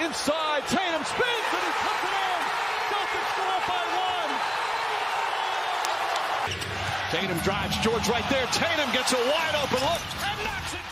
Inside. Tatum spins and he puts it in. Celtics go up by one. Tatum drives George right there. Tatum gets a wide open look and knocks it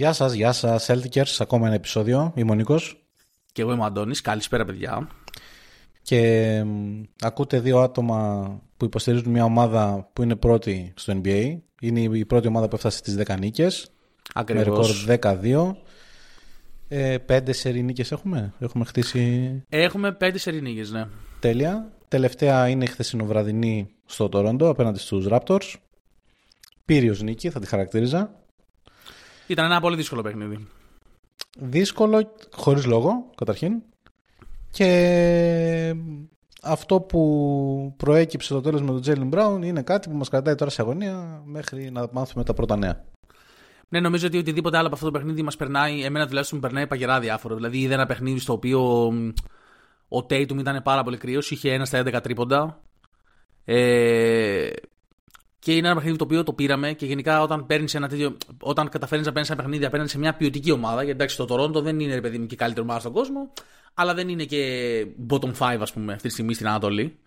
Γεια σας, γεια σας, Celticers, ακόμα ένα επεισόδιο, είμαι ο Νίκος Και εγώ είμαι ο Αντώνης, καλησπέρα παιδιά. και μ, ακούτε δύο άτομα που υποστηρίζουν μια ομάδα που είναι πρώτη στο NBA. Είναι η πρώτη ομάδα που έφτασε στις 10 νίκες, με ρεκόρ Ακριβώς. 12. Ε, πέντε σερί νίκες έχουμε, έχουμε χτίσει Έχουμε πέντε σερινίγες, ναι. τέλεια. Τελευταία είναι η χθεσινοβραδινή στο Τορόντο απέναντι στους Raptors. Πύριος νίκη, θα τη χαρακτήριζα. Ήταν ένα πολύ δύσκολο παιχνίδι. Δύσκολο, χωρίς λόγο, καταρχήν. Και αυτό που προέκυψε το τέλος με τον Τζέιλιν Μπράουν είναι κάτι που μας κρατάει τώρα σε αγωνία μέχρι να μάθουμε τα πρώτα νέα. Ναι, νομίζω ότι οτιδήποτε άλλο από αυτό το παιχνίδι μας περνάει, εμένα τουλάχιστον μου περνάει παγερά διάφορο. Δηλαδή, είδα ένα παιχνίδι στο οποίο μ, ο Tatum ήταν πάρα πολύ κρύος, είχε ένα στα 11 τρίποντα. Ε, και είναι ένα παιχνίδι το οποίο το πήραμε και γενικά όταν παίρνεις ένα τέτοιο. Όταν καταφέρνεις να παίρνεις ένα παιχνίδι απέναντι σε μια ποιοτική ομάδα, γιατί εντάξει το Toronto δεν είναι ρε παιδί μου και η καλύτερη ομάδα στον κόσμο, αλλά δεν είναι και bottom 5 ας πούμε αυτή τη στιγμή στην Ανατολή.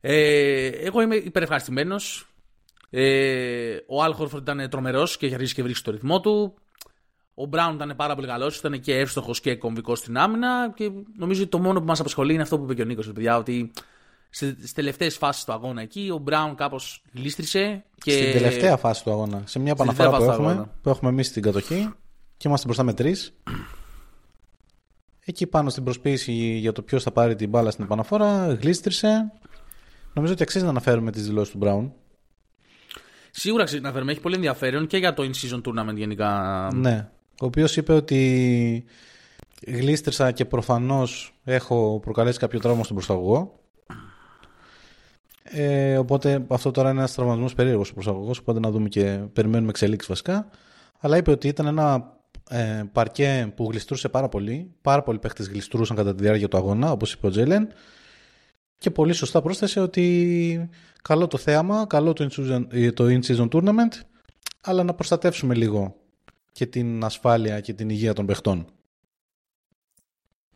Ε, εγώ είμαι υπερευχαριστημένος. Ε, ο Al Horford ήταν τρομερός και έχει αρχίσει και βρίσκει το ρυθμό του. Ο Μπράουν ήταν πάρα πολύ καλός, ήταν και εύστοχος και κομβικός στην άμυνα. Και νομίζω ότι το μόνο που μας απασχολεί είναι αυτό που είπε και ο Νίκος, παιδιά, ότι στις τελευταίες φάσεις του αγώνα εκεί ο Μπράουν κάπως γλίστρισε. Και... Στην τελευταία φάση του αγώνα, σε μια Στην επαναφορά που τελευταία φάση του έχουμε, αγώνα. που έχουμε εμείς στην κατοχή και είμαστε μπροστά με τρεις. Εκεί πάνω στην προσποίηση για το ποιος θα πάρει την μπάλα στην επαναφορά, γλίστρισε. Νομίζω ότι αξίζει να αναφέρουμε τις δηλώσεις του Μπράουν. Σίγουρα αξίζει να φέρουμε. Έχει πολύ ενδιαφέρον και για το in-season tournament γενικά. Ναι. Ο οποίος είπε ότι γλίστρισα και προφανώς έχω προκαλέσει κάποιο τραύμα στον προσταγωγό. Ε, οπότε αυτό τώρα είναι ένας τραυματισμός περίεργος ο προσταγωγό. Οπότε να δούμε και περιμένουμε εξελίξεις βασικά. Αλλά είπε ότι ήταν ένα ε, παρκέ που γλιστρούσε πάρα πολύ. Πάρα πολλοί παίχτες γλιστρούσαν κατά τη διάρκεια του αγώνα, όπως είπε ο Τζέλεν. Και πολύ σωστά πρόσθεσε ότι καλό το θέαμα, καλό το in-season, το in-season tournament, αλλά να προστατεύσουμε λίγο και την ασφάλεια και την υγεία των παιχτών.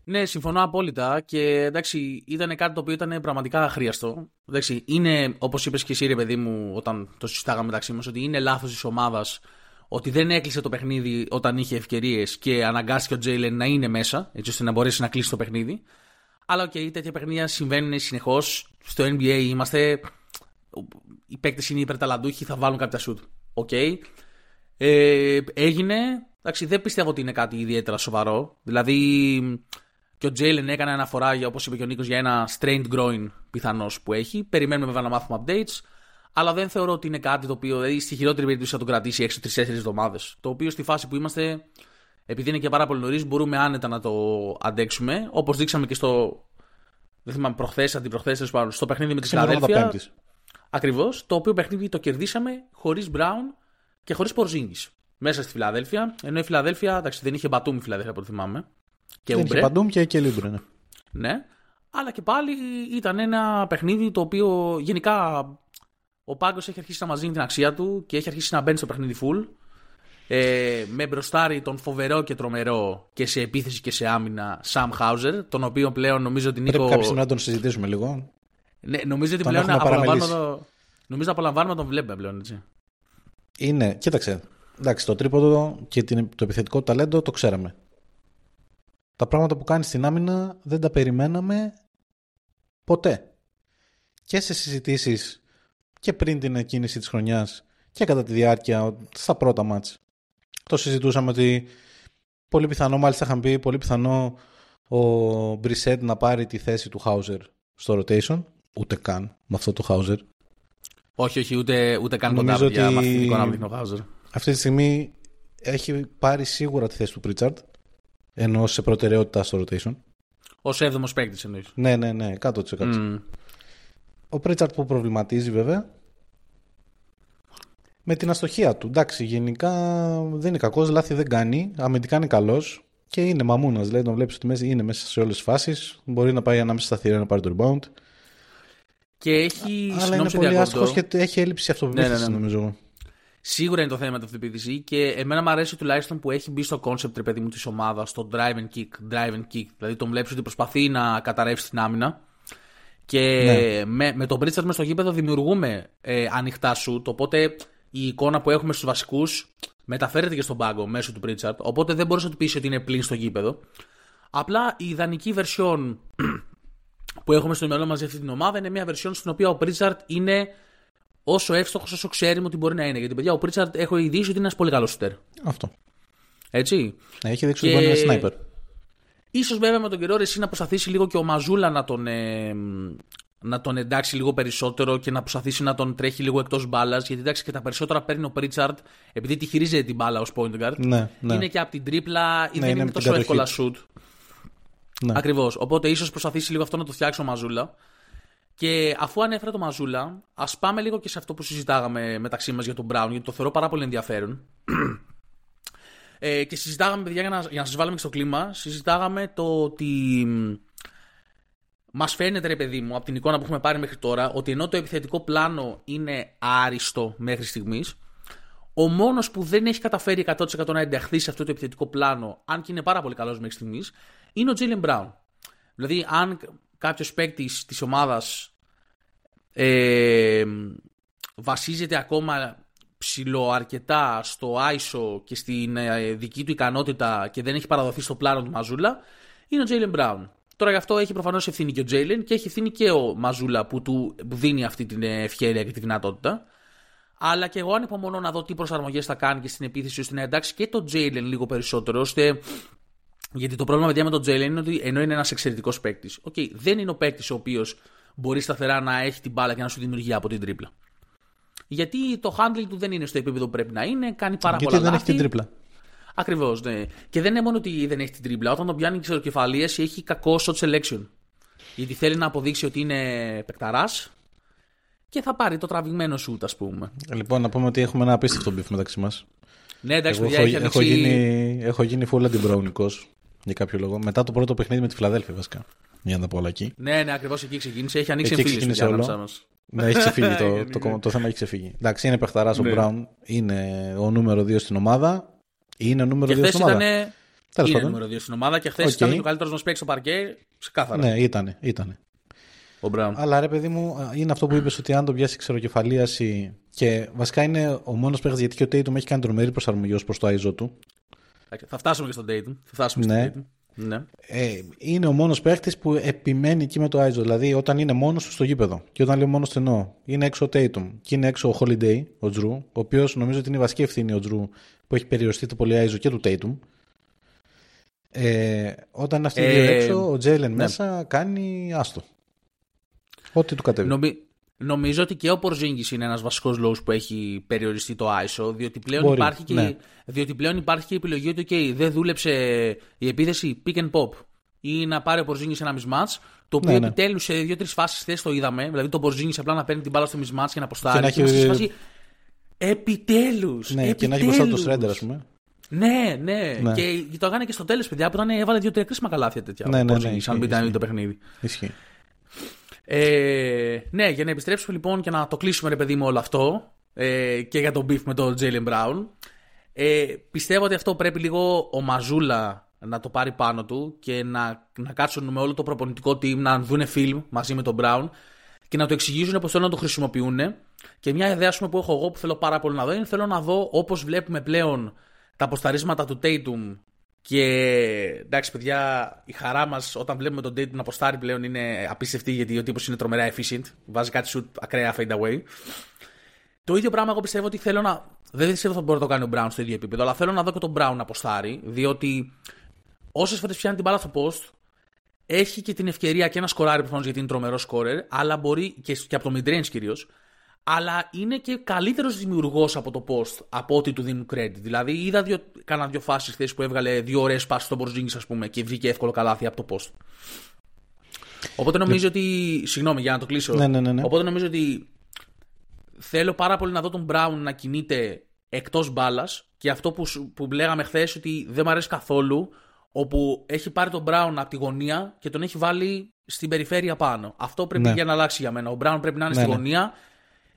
Ναι, συμφωνώ απόλυτα και εντάξει, ήταν κάτι το οποίο ήταν πραγματικά αχρείαστο. Εντάξει, είναι, όπως είπες και εσύ, ρε παιδί μου, όταν το συζητάγαμε μεταξύ μας, ότι είναι λάθος της ομάδας ότι δεν έκλεισε το παιχνίδι όταν είχε ευκαιρίες και αναγκάστηκε ο Τζέιλεν να είναι μέσα, έτσι ώστε να μπορέσει να κλείσει το παιχνίδι. Αλλά OK, okay, τέτοια παιχνίδια συμβαίνουν συνεχώς. Στο NBA είμαστε. Οι παίκτες είναι υπερταλαντούχοι, θα βάλουν κάποια σουτ. Οκ. Ε, έγινε. Εντάξει, δεν πιστεύω ότι είναι κάτι ιδιαίτερα σοβαρό. Δηλαδή, και ο Τζέιλεν έκανε αναφορά, για, όπως είπε και ο Νίκος, για ένα strained groin πιθανώς που έχει. Περιμένουμε βέβαια να μάθουμε updates. Αλλά δεν θεωρώ ότι είναι κάτι το οποίο, δηλαδή στη χειρότερη περίπτωση θα τον κρατήσει έξω 3-4 εβδομάδες. Το οποίο στη φάση που είμαστε, επειδή είναι και πάρα πολύ νωρίς, μπορούμε άνετα να το αντέξουμε. Όπως δείξαμε και στο. Δεν θυμάμαι, προχθές, αντιπροχθές, τέλο πάντων, στο παιχνίδι με τη Σήμερα εβδομάδα Φιλαδέλφια. Πέμπτης. Ακριβώς. Το οποίο παιχνίδι το κερδίσαμε χωρίς Μπράουν και χωρίς Πορζίνγκης. Μέσα στη Φιλαδέλφια. Ενώ η Φιλαδέλφια, εντάξει, δεν είχε Μπατούμ η Φιλαδέλφια από ό,τι θυμάμαι. Και Δεν Ούμπρε. είχε Μπατούμ και, και Ούμπρε. Ναι. Ναι. Αλλά και πάλι ήταν ένα παιχνίδι το οποίο γενικά ο Πάγκος έχει αρχίσει να μας δίνει την αξία του και έχει αρχίσει να μπαίνει στο παιχνίδι full. Ε, με μπροστάρι τον φοβερό και τρομερό και σε επίθεση και σε άμυνα Sam Hauser, τον οποίο πλέον νομίζω ότι Πρέπει Νίκο. κάποια στιγμή να τον συζητήσουμε λίγο. Ναι, νομίζω ότι Τον πλέον έχουμε απολαμβάνουμε παραμελήσει. το... Νομίζω απολαμβάνουμε να τον βλέπουμε πλέον, έτσι. είναι, κοίταξε, εντάξει, το τρίποδο και το επιθετικό ταλέντο το ξέραμε. Τα πράγματα που κάνεις στην άμυνα δεν τα περιμέναμε ποτέ. Και σε συζητήσεις και πριν την εκκίνηση της χρονιάς και κατά τη διάρκεια στα πρώτα μάτς. Το συζητούσαμε ότι πολύ πιθανό, μάλιστα είχαν πει, πολύ πιθανό ο Μπρισέτ να πάρει τη θέση του Χάουζερ στο rotation. Ούτε καν με αυτό το Χάουζερ. Όχι, όχι, ούτε, ούτε καν κοντά ότι... για μαθητικό να ο Χάουζερ. Αυτή τη στιγμή έχει πάρει σίγουρα τη θέση του Πρίτσαρτ. Ενώ σε προτεραιότητα στο rotation. Ω έβδομος παίκτης εννοείς. Ναι, ναι, ναι, 100%. Mm. Ο Πρίτσαρτ που προβληματίζει βέβαια με την αστοχία του. Εντάξει, γενικά δεν είναι κακός, λάθη δεν κάνει. Αμυντικά είναι καλός και είναι μαμούνας. Δηλαδή, τον βλέπεις ότι μέσα, είναι μέσα σε όλες τις φάσεις. Μπορεί να πάει ανάμεσα στα θηρία να πάρει το rebound. Και έχει. Αλλά είναι πολύ άσχος και έχει έλλειψη αυτοπεποίθηση, ναι, ναι, ναι. νομίζω. Σίγουρα είναι το θέμα με αυτοπεποίθηση και εμένα μου αρέσει τουλάχιστον που έχει μπει στο concept, ρε παιδί μου, της ομάδας, στο drive and kick. Drive and kick. Δηλαδή τον βλέπεις ότι προσπαθεί να καταρρεύσει την άμυνα. Και ναι. με, με τον Pritchard μες στο γήπεδο δημιουργούμε ε, ανοιχτά σου. Οπότε η εικόνα που έχουμε στους βασικούς μεταφέρεται και στον πάγκο μέσω του Pritchard. Οπότε δεν μπορείς να του πεις ότι είναι πλήν στο γήπεδο. Απλά η ιδανική version που έχουμε στο μυαλό μας για αυτή την ομάδα είναι μια version στην οποία ο Pritchard είναι όσο εύστοχος όσο ξέρουμε ότι μπορεί να είναι. Γιατί παιδιά, ο Pritchard έχω ειδήσει ότι είναι ένας πολύ καλός σούτερ. Αυτό. Έτσι. Ναι, έχει δείξει ότι μπορεί να είναι σνάιπερ. Ίσως βέβαια με τον καιρό εσύ να προσπαθήσει λίγο και ο Μαζούλα να τον, ε, να τον εντάξει λίγο περισσότερο και να προσπαθήσει να τον τρέχει λίγο εκτός μπάλας. Γιατί εντάξει και τα περισσότερα παίρνει ο Πρίτσαρτ επειδή τη χειρίζεται την μπάλα ως point guard. Ναι, ναι. Είναι και από την τρίπλα ή ναι, δεν είναι, τόσο εύκολα shoot. Ναι. Ακριβώς. Οπότε ίσως προσπαθήσει λίγο αυτό να το φτιάξει ο Μαζούλα. Και αφού ανέφερα το Μαζούλα, ας πάμε λίγο και σε αυτό που συζητάγαμε μεταξύ μας για τον Brown, γιατί το θεωρώ πάρα πολύ ενδιαφέρον. ε, και συζητάγαμε, παιδιά, για να, για να σας βάλουμε και στο κλίμα, συζητάγαμε το ότι Μας φαίνεται, ρε παιδί μου, από την εικόνα που έχουμε πάρει μέχρι τώρα, ότι ενώ το επιθετικό πλάνο είναι άριστο μέχρι στιγμής, ο μόνος που δεν έχει καταφέρει 100% να ενταχθεί σε αυτό το επιθετικό πλάνο, αν και είναι πάρα πολύ καλός μέχρι στιγμής, είναι ο Τζέιλεν Μπράουν. Δηλαδή, αν κάποιος παίκτης της ομάδας ε, βασίζεται ακόμα ψηλό αρκετά στο ISO και στην ε, δική του ικανότητα και δεν έχει παραδοθεί στο πλάνο του Μαζούλα, είναι ο Τζέιλεν Μπράουν. Τώρα γι' αυτό έχει προφανώς ευθύνη και ο Τζέιλεν και έχει ευθύνη και ο Μαζούλα που του δίνει αυτή την ευκαιρία και τη δυνατότητα. Αλλά και εγώ ανυπομονώ να δω τι προσαρμογές θα κάνει και στην επίθεση ώστε να εντάξει και το Τζέιλεν λίγο περισσότερο. ώστε γιατί το πρόβλημα παιδιά με τον Τζέιλεν είναι ότι ενώ είναι ένας εξαιρετικός παίκτης, okay, δεν είναι ο παίκτης ο οποίος μπορεί σταθερά να έχει την μπάλα και να σου δημιουργεί από την τρίπλα. Γιατί το handling του δεν είναι στο επίπεδο που πρέπει να είναι, κάνει πάρα Γιατί πολλά δεν έχει την τρίπλα. Ακριβώς, ναι. Και δεν είναι μόνο ότι δεν έχει την τρίμπλα. Όταν τον πιάνει ξεροκεφαλίαση έχει κακό shot selection. Γιατί θέλει να αποδείξει ότι είναι παικταράς και θα πάρει το τραβηγμένο σουτ, ας πούμε. Λοιπόν, να πούμε ότι έχουμε ένα απίστευτο beef μεταξύ μας. Ναι, εντάξει, Εγώ παιδιά, έχω, έχω, γίνει, έχω γίνει full αντιμπραουνικό για κάποιο λόγο. Μετά το πρώτο παιχνίδι με τη Φιλαδέλφια, βασικά. Για να τα πω όλα εκεί. Ναι, ναι, ακριβώς εκεί ξεκίνησε. Έχει ανοίξει εμφύλιο όλο. Ναι, έχει ξεφύγει το, το, το, το, θέμα, έχει ξεφύγει. Εντάξει, είναι παιχταράς ο ναι. Μπράουν. Είναι ο νούμερο 2 στην ομάδα. Είναι νούμερο 2 στην ομάδα. Ήτανε... Τέλος είναι νούμερο 2 στην ομάδα και χθες okay. ήταν ο καλύτερος μας παίξει στο παρκέ. Ξεκάθαρα. Ναι, ήταν. Ήτανε. Ο Μπράουν. Αλλά ρε παιδί μου, είναι αυτό που είπες ότι αν τον πιάσει ξεροκεφαλίαση. Και βασικά είναι ο μόνος παίκτης γιατί και ο Τέιτουμ έχει κάνει τρομερή προσαρμογή ως προς το ΑΙΖΟ του. Θα φτάσουμε και στον Τέιτουμ. Θα φτάσουμε ναι. στον Ναι. Ε, είναι ο μόνος παίκτη που επιμένει εκεί με το Άιζο. Δηλαδή, όταν είναι μόνος του στο γήπεδο και όταν λέω μόνος στενό, είναι έξω ο Τέιτουμ και είναι έξω ο Holiday, ο Τζρου, ο οποίος νομίζω ότι είναι η βασική ευθύνη ο Τζρου που έχει περιοριστεί το πολύ Άιζο και του Tatum. Ε, όταν είναι αυτοί οι δύο ε, έξω, ο Τζέιλεν ναι. μέσα κάνει άστο. Ό,τι του κατέβει. Νομι... Νομίζω ότι και ο Πορζίνγκης είναι ένας βασικός λόγος που έχει περιοριστεί το ISO, διότι πλέον, υπάρχει, και... Ναι. διότι πλέον υπάρχει και η επιλογή ότι okay, δεν δούλεψε η επίθεση pick and pop ή να πάρει ο Πορζίνγκης ένα mismatch. Το οποίο ναι, ναι. επιτέλους σε δύο-τρεις φάσεις χθες το είδαμε. Δηλαδή το Πορζίνγκης απλά να παίρνει την μπάλα στο mismatch και να αποστάρει. Και να έχει... Επιτέλους! Ναι, και να έχει μπροστά το Σρέντερ, ας πούμε. Ναι, ναι, ναι. Και το έκανε και στο τέλος, παιδιά, που ήταν, έβαλε δύο-τρία κρίσιμα καλάθια τέτοια. Ναι, ναι, ναι. Σαν ήταν το παιχνίδι. Ισχύει. Ε, ναι, για να επιστρέψουμε λοιπόν και να το κλείσουμε, ρε παιδί μου, όλο αυτό ε, και για τον beef με τον Jalen Brown. Ε, πιστεύω ότι αυτό πρέπει λίγο ο Μαζούλα να το πάρει πάνω του και να, να κάτσουν με όλο το προπονητικό team να δουν film μαζί με τον Brown και να το εξηγήσουν πώ θέλουν να το χρησιμοποιούν. Και μια ιδέα πούμε, που έχω εγώ που θέλω πάρα πολύ να δω είναι θέλω να δω όπως βλέπουμε πλέον τα αποσταρίσματα του Tatum και εντάξει, παιδιά, η χαρά μας όταν βλέπουμε τον Tatum να αποστάρει πλέον είναι απίστευτη γιατί ο τύπος είναι τρομερά efficient. Βάζει κάτι shoot ακραία fade away. Το ίδιο πράγμα εγώ πιστεύω ότι θέλω να. Δεν πιστεύω ότι θα μπορεί να το κάνει ο Brown στο ίδιο επίπεδο, αλλά θέλω να δω και τον Brown να αποστάρει, διότι όσες φορές πιάνει την μπάλα στο post, έχει και την ευκαιρία και να σκοράρει προφανώς γιατί είναι τρομερός σκόρερ, αλλά μπορεί και, και από το midrange κυρίως, αλλά είναι και καλύτερος δημιουργός από το post από ό,τι του δίνουν credit. Δηλαδή, είδα δύο, κάνα δύο φάσεις χθες που έβγαλε δύο ωραίες πάσει στον Μπορζίνγκης, ας πούμε, και βγήκε εύκολο καλάθι από το post. Οπότε νομίζω ότι. Συγγνώμη για να το κλείσω. Ναι, ναι, ναι, ναι. Οπότε νομίζω ότι θέλω πάρα πολύ να δω τον Brown να κινείται εκτός μπάλας και αυτό που, που λέγαμε χθες ότι δεν μου αρέσει καθόλου όπου έχει πάρει τον Brown από τη γωνία και τον έχει βάλει στην περιφέρεια πάνω. Αυτό πρέπει Ναι. για να αλλάξει για μένα. Ο Brown πρέπει να είναι Ναι, στη ναι. γωνία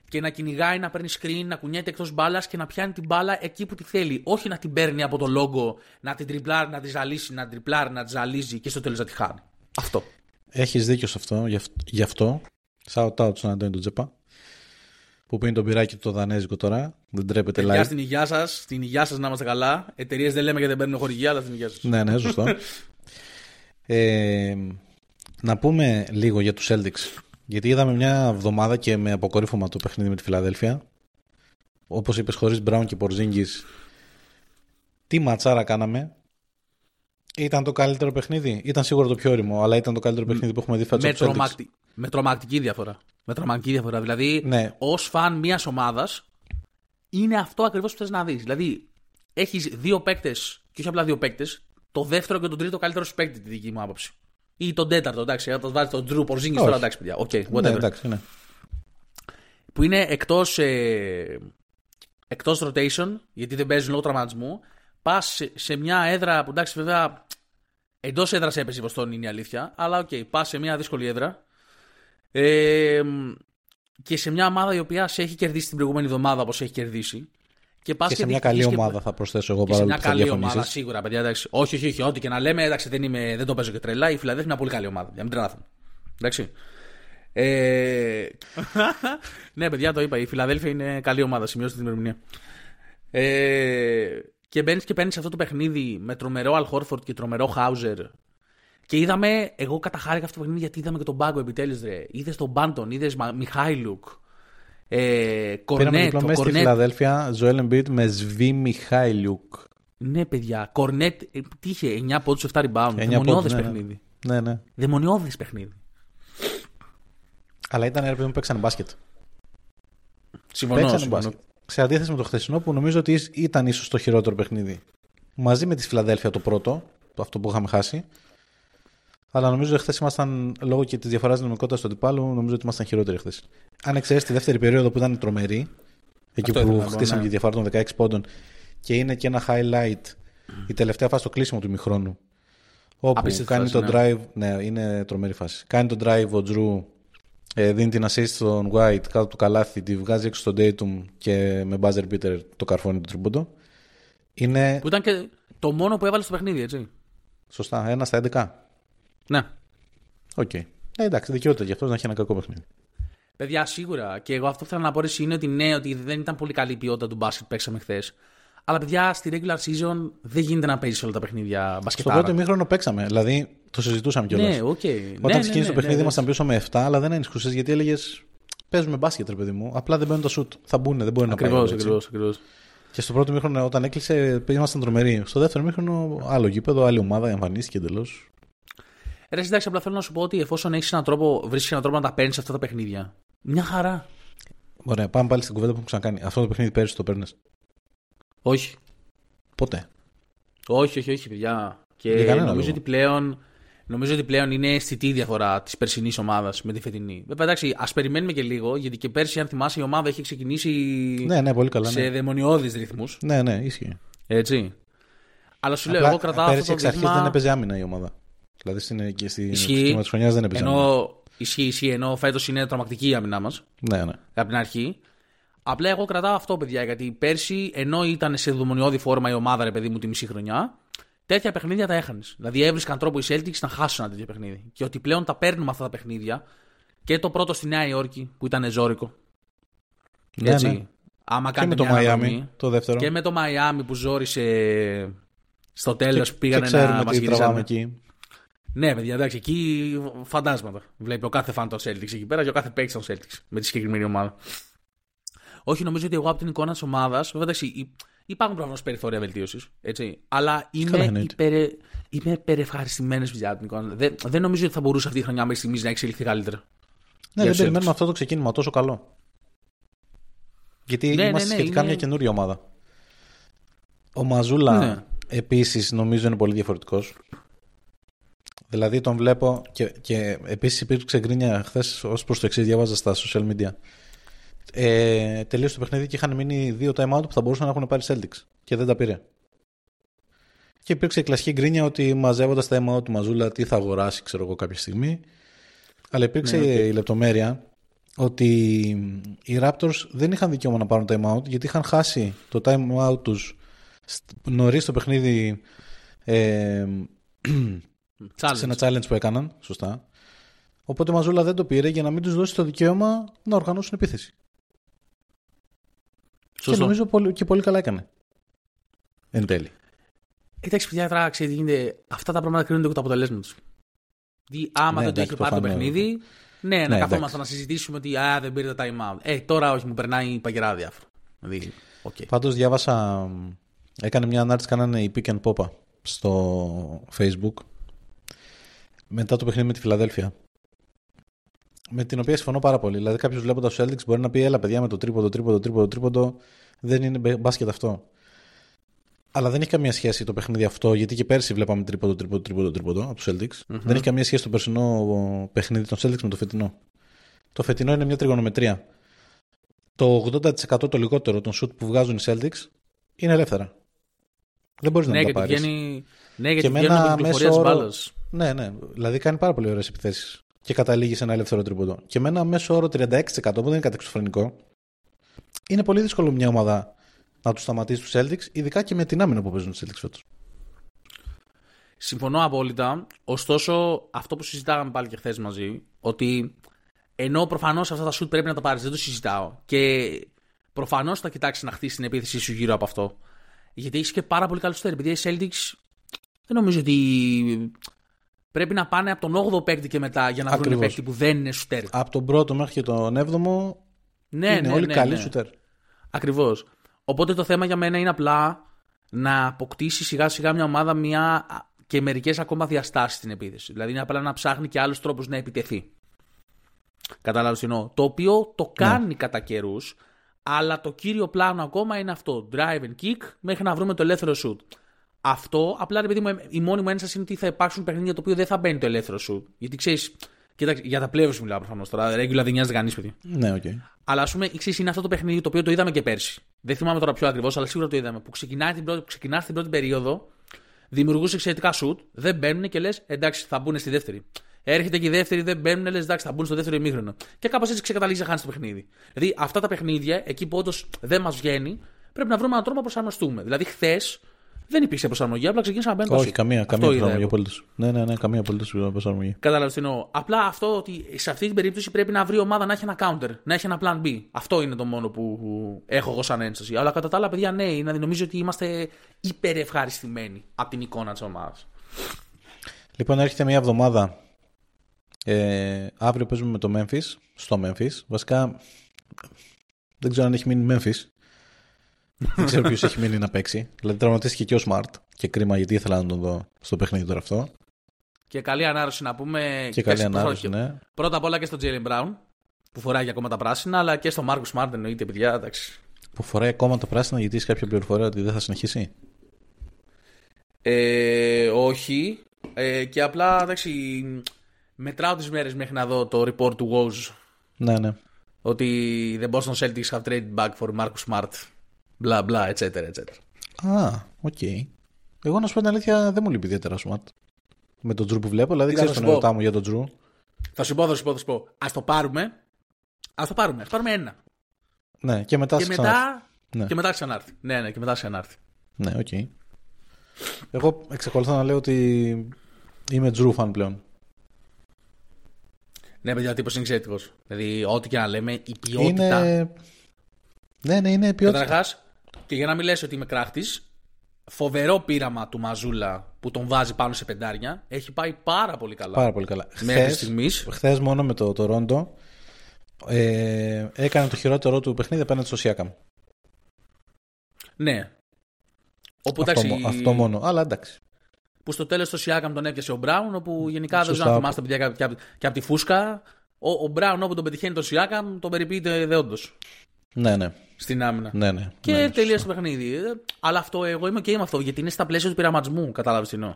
και να κυνηγάει, να παίρνει screen, να κουνιέται εκτός μπάλας και να πιάνει την μπάλα εκεί που τη θέλει. Όχι να την παίρνει από το λόγο, να την τριπλάρει, να τη ζαλίσει, να την τριπλάρει, να τη ζαλίζει και στο τέλος να τη χάνει. Αυτό. Έχεις δίκιο σε αυτό. Γι' αυ- Γι' αυτό. Shout out στον Αντώνη τον Τζέπα. Που πίνει το μπυράκι του το δανέζικο τώρα. Δεν τρέπεται Παιδιά, live. στην υγεία σας, στην υγεία σας να είμαστε καλά. Εταιρείες δεν λέμε γιατί δεν παίρνουν χορηγία, αλλά στην υγεία σας. Ναι, ναι, σωστό. ε, να πούμε λίγο για τους Celtics. Γιατί είδαμε μια εβδομάδα και με αποκορύφωμα το παιχνίδι με τη Φιλαδέλφια. Όπως είπες, χωρίς Brown και Porzingis. Τι ματσάρα κάναμε. Ήταν το καλύτερο παιχνίδι. Ήταν σίγουρα το πιο ώριμο, αλλά ήταν το καλύτερο παιχνίδι που έχουμε δει φέτος με, από τους Celtics. τρομακτι... με τρομακτική διαφορά. Με τρομακτική διαφορά. Δηλαδή, Ναι. ως φαν μιας ομάδας, είναι αυτό ακριβώς που θες να δεις. Δηλαδή, έχεις δύο παίκτες, και όχι απλά δύο παίκτες, το δεύτερο και τον τρίτο καλύτερό σου παίκτη, τη δική μου άποψη. Ή τον τέταρτο, εντάξει. Αν το βάζει τον Jrue, Porzingis τώρα, Όχι. εντάξει, παιδιά. Οκ, whatever. Ναι, εντάξει, ναι. που είναι εκτός ε, εκτός rotation, γιατί δεν παίζουν λόγω τραυματισμού. Πας σε, σε μια έδρα που εντάξει, βέβαια εντός έδρας έπαιζε η Βοστόνη, είναι η αλήθεια. Αλλά οκ, πας σε μια δύσκολη έδρα. Ε, και σε μια ομάδα η οποία σε έχει κερδίσει την προηγούμενη εβδομάδα όπως έχει κερδίσει. Και, πας Και σε μια διεκδικείς καλή και- ομάδα θα προσθέσω εγώ και σε παρόλο μια που θα καλή ομάδα, διαφωνήσεις. σίγουρα, παιδιά. Εντάξει. Όχι, όχι, όχι. Ό,τι και να λέμε, εντάξει, δεν, είμαι, δεν το παίζω και τρελά. Η Φιλαδέλφια είναι μια πολύ καλή ομάδα. Για μην τρελαθούμε. Εντάξει. Ε... ναι, παιδιά, το είπα. Η Φιλαδέλφια είναι καλή ομάδα. Σημειώστε την ημερομηνία. Ε... Και μπαίνεις και παίρνεις αυτό το παιχνίδι με τρομερό Αλ Χόρφορντ και τρομερό Χάουζερ. Και είδαμε, εγώ καταχάρηκα αυτό το παιχνίδι γιατί είδαμε και τον Πάγκο επιτέλους. Είδες τον Μπάντον, είδες Μιχάηλουκ. Ε, Πήραμε Κορνέτ, διπλό ο μέσα στη Κορνέτ. Φιλαδέλφια, Ζωέλ Embiid με Σβή Μιχάηλιουκ. Ναι, παιδιά. Κορνέτ, ε, τι είχε, 9 πόντους, 7 rebound. 9 Δαιμονιώδες πόντους, ναι, ναι. παιχνίδι. Ναι, ναι. Δαιμονιώδες παιχνίδι. Αλλά ήταν έρευνα που παίξανε μπάσκετ. Συμφωνώ. Παίξανε συμφωνώ. μπάσκετ. Σε αντίθεση με το χθεσινό που νομίζω ότι ήταν ίσως το χειρότερο παιχνίδι. Μαζί με τη Φιλαδέλφια το πρώτο, το αυτό που είχαμε χάσει. Αλλά νομίζω ότι χθες ήμασταν, λόγω και της διαφοράς νομικότητας του αντιπάλου, νομίζω ότι ήμασταν χειρότεροι χθες. Αν εξαιρέσεις τη δεύτερη περίοδο που ήταν τρομερή, εκεί Αυτό ήθελα που να πω, χτίσαμε ναι. και τη διαφορά των 16 πόντων, και είναι και ένα highlight η τελευταία φάση στο κλείσιμο του μηχρόνου. Όπου Απίστευτη κάνει φάση, το drive. Ναι, είναι τρομερή φάση. Κάνει το drive ο Τζρου, ε, δίνει την assist στον White κάτω από το καλάθι, τη βγάζει έξω στον Tatum και με buzzer beater το καρφώνει το τρίποντο. Είναι Που ήταν και το μόνο που έβαλε στο παιχνίδι, έτσι. σωστά, ένα στα 11. Ναι. Οκ. Ε, εντάξει, δικαιούται και αυτός να έχει ένα κακό παιχνίδι. Παιδιά, σίγουρα. Και εγώ αυτό που θέλω να πω ρε, είναι ότι ναι, ότι δεν ήταν πολύ καλή η ποιότητα του μπάσκετ που παίξαμε χθες. Αλλά παιδιά, στη regular season δεν γίνεται να παίζεις όλα τα παιχνίδια Στο μπασκετάρα. πρώτο ημίχρονο παίξαμε. Δηλαδή το συζητούσαμε κιόλας. Ναι, οκ. Όταν ναι, ξεκίνησε ναι, το ναι, παιχνίδι, ναι, ήμασταν πίσω με 7, αλλά δεν ανησυχούσε γιατί έλεγες Παίζουμε μπάσκετ, ρε παιδί μου. Απλά δεν μπαίνουν τα σουτ. Θα μπουν, δεν μπορεί να πάει. Ακριβώς, έτσι. ακριβώς, ακριβώ. Και στο πρώτο μήχρονο, όταν έκλεισε, ήμασταν τρομεροί. Στο δεύτερο μήχρονο, άλλο γήπεδο, άλλη ομάδα εμφανίστηκε εντελώς. Ρε, εντάξει, απλά θέλω να σου πω ότι εφόσον έχεις έναν τρόπο, βρίσκεις έναν τρόπο να τα παίρνεις αυτά τα παιχνίδια. Μια χαρά. Ωραία, πάμε πάλι στην κουβέντα που έχουμε ξανακάνει. Αυτό το παιχνίδι πέρυσι το παίρνες; Όχι. Ποτέ. Όχι, όχι, όχι, παιδιά. Και Για κανένα νομίζω λόγο. ότι, πλέον, νομίζω ότι πλέον είναι αισθητή η διαφορά της περσινής ομάδας με τη φετινή. Βέβαια, εντάξει, ας περιμένουμε και λίγο, γιατί και πέρσι, αν θυμάσαι, η ομάδα έχει ξεκινήσει Ναι, ναι, πολύ καλά. σε Ναι, δαιμονιώδεις ρυθμούς. ναι, ναι ισχύει. Έτσι. Αλλά σου λέω, Απλά, εγώ κρατάω πέρυσι αυτό εξ το αρχής δείγμα. δεν έπαιζε άμυνα η ομάδα. Δηλαδή στην, και στη Ισχύει. ξεκίνημα της χρονιάς δεν έπαιζε άμυνα. Ενώ ισχύει, ισχύει, ενώ φέτος είναι τρομακτική η άμυνά μας Ναι, ναι. από την αρχή. Απλά εγώ κρατάω αυτό, παιδιά, γιατί πέρσι, ενώ ήταν σε δαιμονιώδη φόρμα η ομάδα, ρε παιδί μου, τη μισή χρονιά, τέτοια παιχνίδια τα έχανες. Δηλαδή έβρισκαν τρόπο οι Celtics να χάσουν ένα τέτοιο παιχνίδι. Και ότι πλέον τα παίρνουμε αυτά τα παιχνίδια Και το πρώτο στη Νέα Υόρκη που ήταν ζώρικο. Ναι, Έτσι. ναι. Άμα Και κάνει με το μια Μαϊάμι, αναδρομή. το δεύτερο. Και με το Μαϊάμι που ζόρισε στο τέλος και, πήγανε και ξέρουμε να μας τι τραβάμε γυρίσανε. εκεί. Ναι, παιδιά, εντάξει, εκεί φαντάσματα. Βλέπει ο κάθε φαν των Celtics εκεί πέρα και ο κάθε παίκτης των Celtics με τη συγκεκριμένη ομάδα. Όχι, νομίζω ότι εγώ από την εικόνα της ομάδας. Βέβαια, εντάξει, υ- υπάρχουν προφανώς περιθώρια βελτίωσης. Αλλά είμαι, Καλά, εννοείται. υπερ, είμαι υπερευχαριστημένος για την εικόνα. Δεν, δεν νομίζω ότι θα μπορούσε αυτή η χρονιά μέχρι στιγμής να εξελιχθεί καλύτερα. Ναι, Για δεν τους περιμένουμε Celtics. αυτό το ξεκίνημα τόσο καλό. Γιατί Ναι, ναι, είμαστε ναι, σχετικά είναι- μια καινούρια ομάδα. Ο Μαζούλα Ναι. επίσης νομίζω είναι πολύ διαφορετικός. Δηλαδή τον βλέπω και, και επίσης υπήρξε γκρίνια χθες ως προς το εξής διάβαζα στα social media. Ε, τελείωσε το παιχνίδι και είχαν μείνει δύο time out που θα μπορούσαν να έχουν πάρει Celtics και δεν τα πήρε. Και υπήρξε η κλασική γκρίνια ότι μαζεύοντας τα time out του Ματζούλα τι θα αγοράσει, ξέρω εγώ, κάποια στιγμή. Αλλά υπήρξε Ναι, οκ. η λεπτομέρεια ότι οι Raptors δεν είχαν δικαίωμα να πάρουν time out γιατί είχαν χάσει το time out τους νωρίς το παιχνίδι ε, Challenge. σε ένα challenge που έκαναν. Σωστά. Οπότε ο Ματζούλα δεν το πήρε για να μην τους δώσει το δικαίωμα να οργανώσουν επίθεση. Και Σωστό. νομίζω πολύ, και πολύ καλά έκανε. Εν τέλει. Εντάξει, παιδιά, τώρα ξέρετε, τι γίνεται. αυτά τα πράγματα κρίνονται από το αποτέλεσμα τους. Δηλαδή, άμα Ναι, δεν το εντάξει, είχε πάρει το προφανώς. παιχνίδι, ναι, να Ναι, καθόμαστε εντάξει. να συζητήσουμε ότι α, δεν πήρε το time out. Ε, τώρα όχι, μου περνάει παγερά αδιάφορα. Δηλαδή, οκ. Πάντως διάβασα, μ, έκανε μια ανάρτηση, κάνανε η Pick and Popa στο Facebook μετά το παιχνίδι με τη Φιλαδέλφια. Με την οποία συμφωνώ πάρα πολύ. Δηλαδή, κάποιος βλέποντας τους Celtics μπορεί να πει: Έλα, παιδιά, με το τρίποντο, τρίποντο, τρίποντο, τρίποντο. Δεν είναι μπε- μπάσκετ αυτό. Αλλά δεν έχει καμία σχέση το παιχνίδι αυτό, γιατί και πέρσι βλέπαμε τρίποντο, τρίποντο, τρίποντο, τρίποντο από τους Celtics. Δεν έχει καμία σχέση το περσινό παιχνίδι των Celtics με το φετινό. Το φετινό είναι μια τριγωνομετρία. Το 80% το λιγότερο των shoot που βγάζουν οι Celtics είναι ελεύθερα. Δεν μπορείς Ναι, να τα γιατί πάρεις. βγαίνει. Ναι, γιατί Και με βγαίνουν από ένα την κυκλοφορία μέσο της όρο. Μπάλα. Ναι, ναι. Δηλαδή κάνει πάρα πολύ ωραίες επιθέσεις. Και καταλήγει σε ένα ελεύθερο τρίποντο. Και με ένα μέσο όρο 36% που δεν είναι κατεξοφρενικό, είναι πολύ δύσκολο μια ομάδα να τους σταματήσει τους Celtics, ειδικά και με την άμυνα που παίζουν τους Celtics φέτος. Συμφωνώ απόλυτα. Ωστόσο, αυτό που συζητάγαμε πάλι και χθες μαζί, ότι ενώ προφανώς αυτά τα shoot πρέπει να τα πάρεις, δεν το συζητάω. Και προφανώς θα κοιτάξεις να χτίσει την επίθεσή σου γύρω από αυτό. Γιατί έχεις και πάρα πολύ καλό στέρ. Επειδή οι Celtics δεν νομίζω ότι πρέπει να πάνε από τον 8ο παίκτη και μετά για να βρουν Ακριβώς. παίκτη που δεν είναι σουτέρ. Από τον πρώτο μέχρι και τον 7ο Ναι, είναι ναι, όλοι ναι, καλοί ναι. σουτέρ. Ακριβώς. Οπότε το θέμα για μένα είναι απλά να αποκτήσει σιγά σιγά μια ομάδα μια και μερικές ακόμα διαστάσεις στην επίθεση. Δηλαδή είναι απλά να ψάχνει και άλλους τρόπους να επιτεθεί. Κατάλαβες τι εννοώ; Το οποίο το κάνει κατά καιρούς, αλλά το κύριο πλάνο ακόμα είναι αυτό. Drive and kick μέχρι να βρούμε το ελεύθερο σουτ. Αυτό απλά ρε παιδί μου, η μόνη μου ένσταση είναι ότι θα υπάρξουν παιχνίδια το οποίο δεν θα μπαίνει το ελεύθερο σουτ. Γιατί ξέρεις, κοίταξε, για τα playoffs μιλάω προφανώς τώρα. Regular δεν νοιάζεται κανείς, παιδί. Ναι, οκ. Αλλά ας πούμε, ξέρεις, είναι αυτό το παιχνίδι το οποίο το είδαμε και πέρσι. Δεν θυμάμαι τώρα ποιο ακριβώς, αλλά σίγουρα το είδαμε. Που ξεκινάει την πρώτη, που ξεκινάς την πρώτη περίοδο, δημιουργείς εξαιρετικά σουτ, δεν μπαίνουν και λες εντάξει, θα μπουν στη δεύτερη. Έρχεται και η δεύτερη, δεν μπαίνουν, λες εντάξει, θα μπουν στο δεύτερο ημίχρονο. Και κάπως έτσι ξεκαταλήγει να χάνεις το παιχνίδι. Δηλαδή αυτά τα παιχνίδια, εκεί που όντως δεν μας βγαίνει, πρέπει να βρούμε έναν τρόπο να προσαρμοστούμε. Δηλαδή χθες δεν υπήρξε προσαρμογή, απλά ξεκίνησαμε να μπαίνουν τα Όχι, shoot. καμία, Αυτό καμία είδα προσαρμογή εγώ. απολύτω. Ναι, ναι, ναι, καμία απολύτω προσαρμογή. Κατάλαβε τι εννοώ. Απλά αυτό ότι σε αυτή την περίπτωση πρέπει να βρει η ομάδα να έχει ένα counter, να έχει ένα plan B. Αυτό είναι το μόνο που που έχω εγώ σαν ένσταση. Αλλά κατά τα άλλα, παιδιά, ναι, είναι, νομίζω ότι είμαστε υπερευχαριστημένοι από την εικόνα της ομάδας. Λοιπόν, έρχεται μια εβδομάδα. Ε, αύριο παίζουμε με το Memphis, στο Memphis. Βασικά, δεν ξέρω αν έχει μείνει Memphis. Δεν ξέρω ποιος έχει μείνει να παίξει. Δηλαδή, τραυματίστηκε και ο Smart. Και κρίμα γιατί ήθελα να τον δω στο παιχνίδι τώρα αυτό. Και καλή ανάρρωση να πούμε. Και καλή στο- ανάρρωση, ναι. Πρώτα απ' όλα και στον Jalen Brown, που φοράει και ακόμα τα πράσινα, αλλά και στον Marcus Smart εννοείται, παιδιά. Εντάξει. Που φοράει ακόμα τα πράσινα γιατί έχει κάποια πληροφορία ότι δεν θα συνεχίσει; Ε, όχι. Ε, και απλά, εντάξει, μετράω τις μέρες μέχρι να δω το report του Woj Ναι, ναι. ότι the Boston Celtics have traded back for Marcus Smart. Μπλα μπλα, etc. etc. Α, οκ. Εγώ να σου πω την αλήθεια, δεν μου λείπει ιδιαίτερα ο Smart. Με τον Τζρου που βλέπω, δηλαδή Κοίτα, ξέρεις θα τον σου πω; ερωτά μου για τον Τζρου. Θα σου πω, θα σου πω, θα σου πω. Α το πάρουμε. Α το πάρουμε. Α πάρουμε ένα. Ναι, και μετά και σε ξανάρθει. μετά. Ναι. Και μετά ξανάρθει. Ναι, ναι, και μετά ξανάρθει. Ναι, οκ. Εγώ εξακολουθώ να λέω ότι είμαι Τζρου φαν πλέον. Ναι, παιδιά, τύπος είναι εξαιρετικός. Δηλαδή, ό,τι και να λέμε, η ποιότητα. Είναι... Ναι, ναι, είναι ποιότητα. Καταρχάς, και για να μην λες ότι είμαι κράχτης, φοβερό πείραμα του Ματζούλα που τον βάζει πάνω σε πεντάρια. Έχει πάει πάρα πολύ καλά. Πάρα πολύ καλά. Μέχρι Χθες- στιγμής. Χθες μόνο με το, Τορόντο ε, έκανε το χειρότερο του παιχνίδι απέναντι στο Σιάκαμ. Ναι. Όπου Αυτό, εντάξει, μο- αυτό μόνο. Αλλά εντάξει. που στο τέλος το Σιάκαμ τον έπιασε ο Μπράουν, όπου γενικά δεν Σωστά. ξέρω αν θυμάστε παιδιά και, από- και από τη φούσκα. Ο, ο Μπράουν όπου τον πετυχαίνει το Σιάκαμ τον περιποιείται δεόντως Ναι, ναι. στην άμυνα. ναι, ναι. Και ναι, τελείωσε το παιχνίδι. Ε, Αλλά αυτό εγώ είμαι και με αυτό, γιατί είναι στα πλαίσια του πειραματισμού. Κατάλαβες τι εννοώ.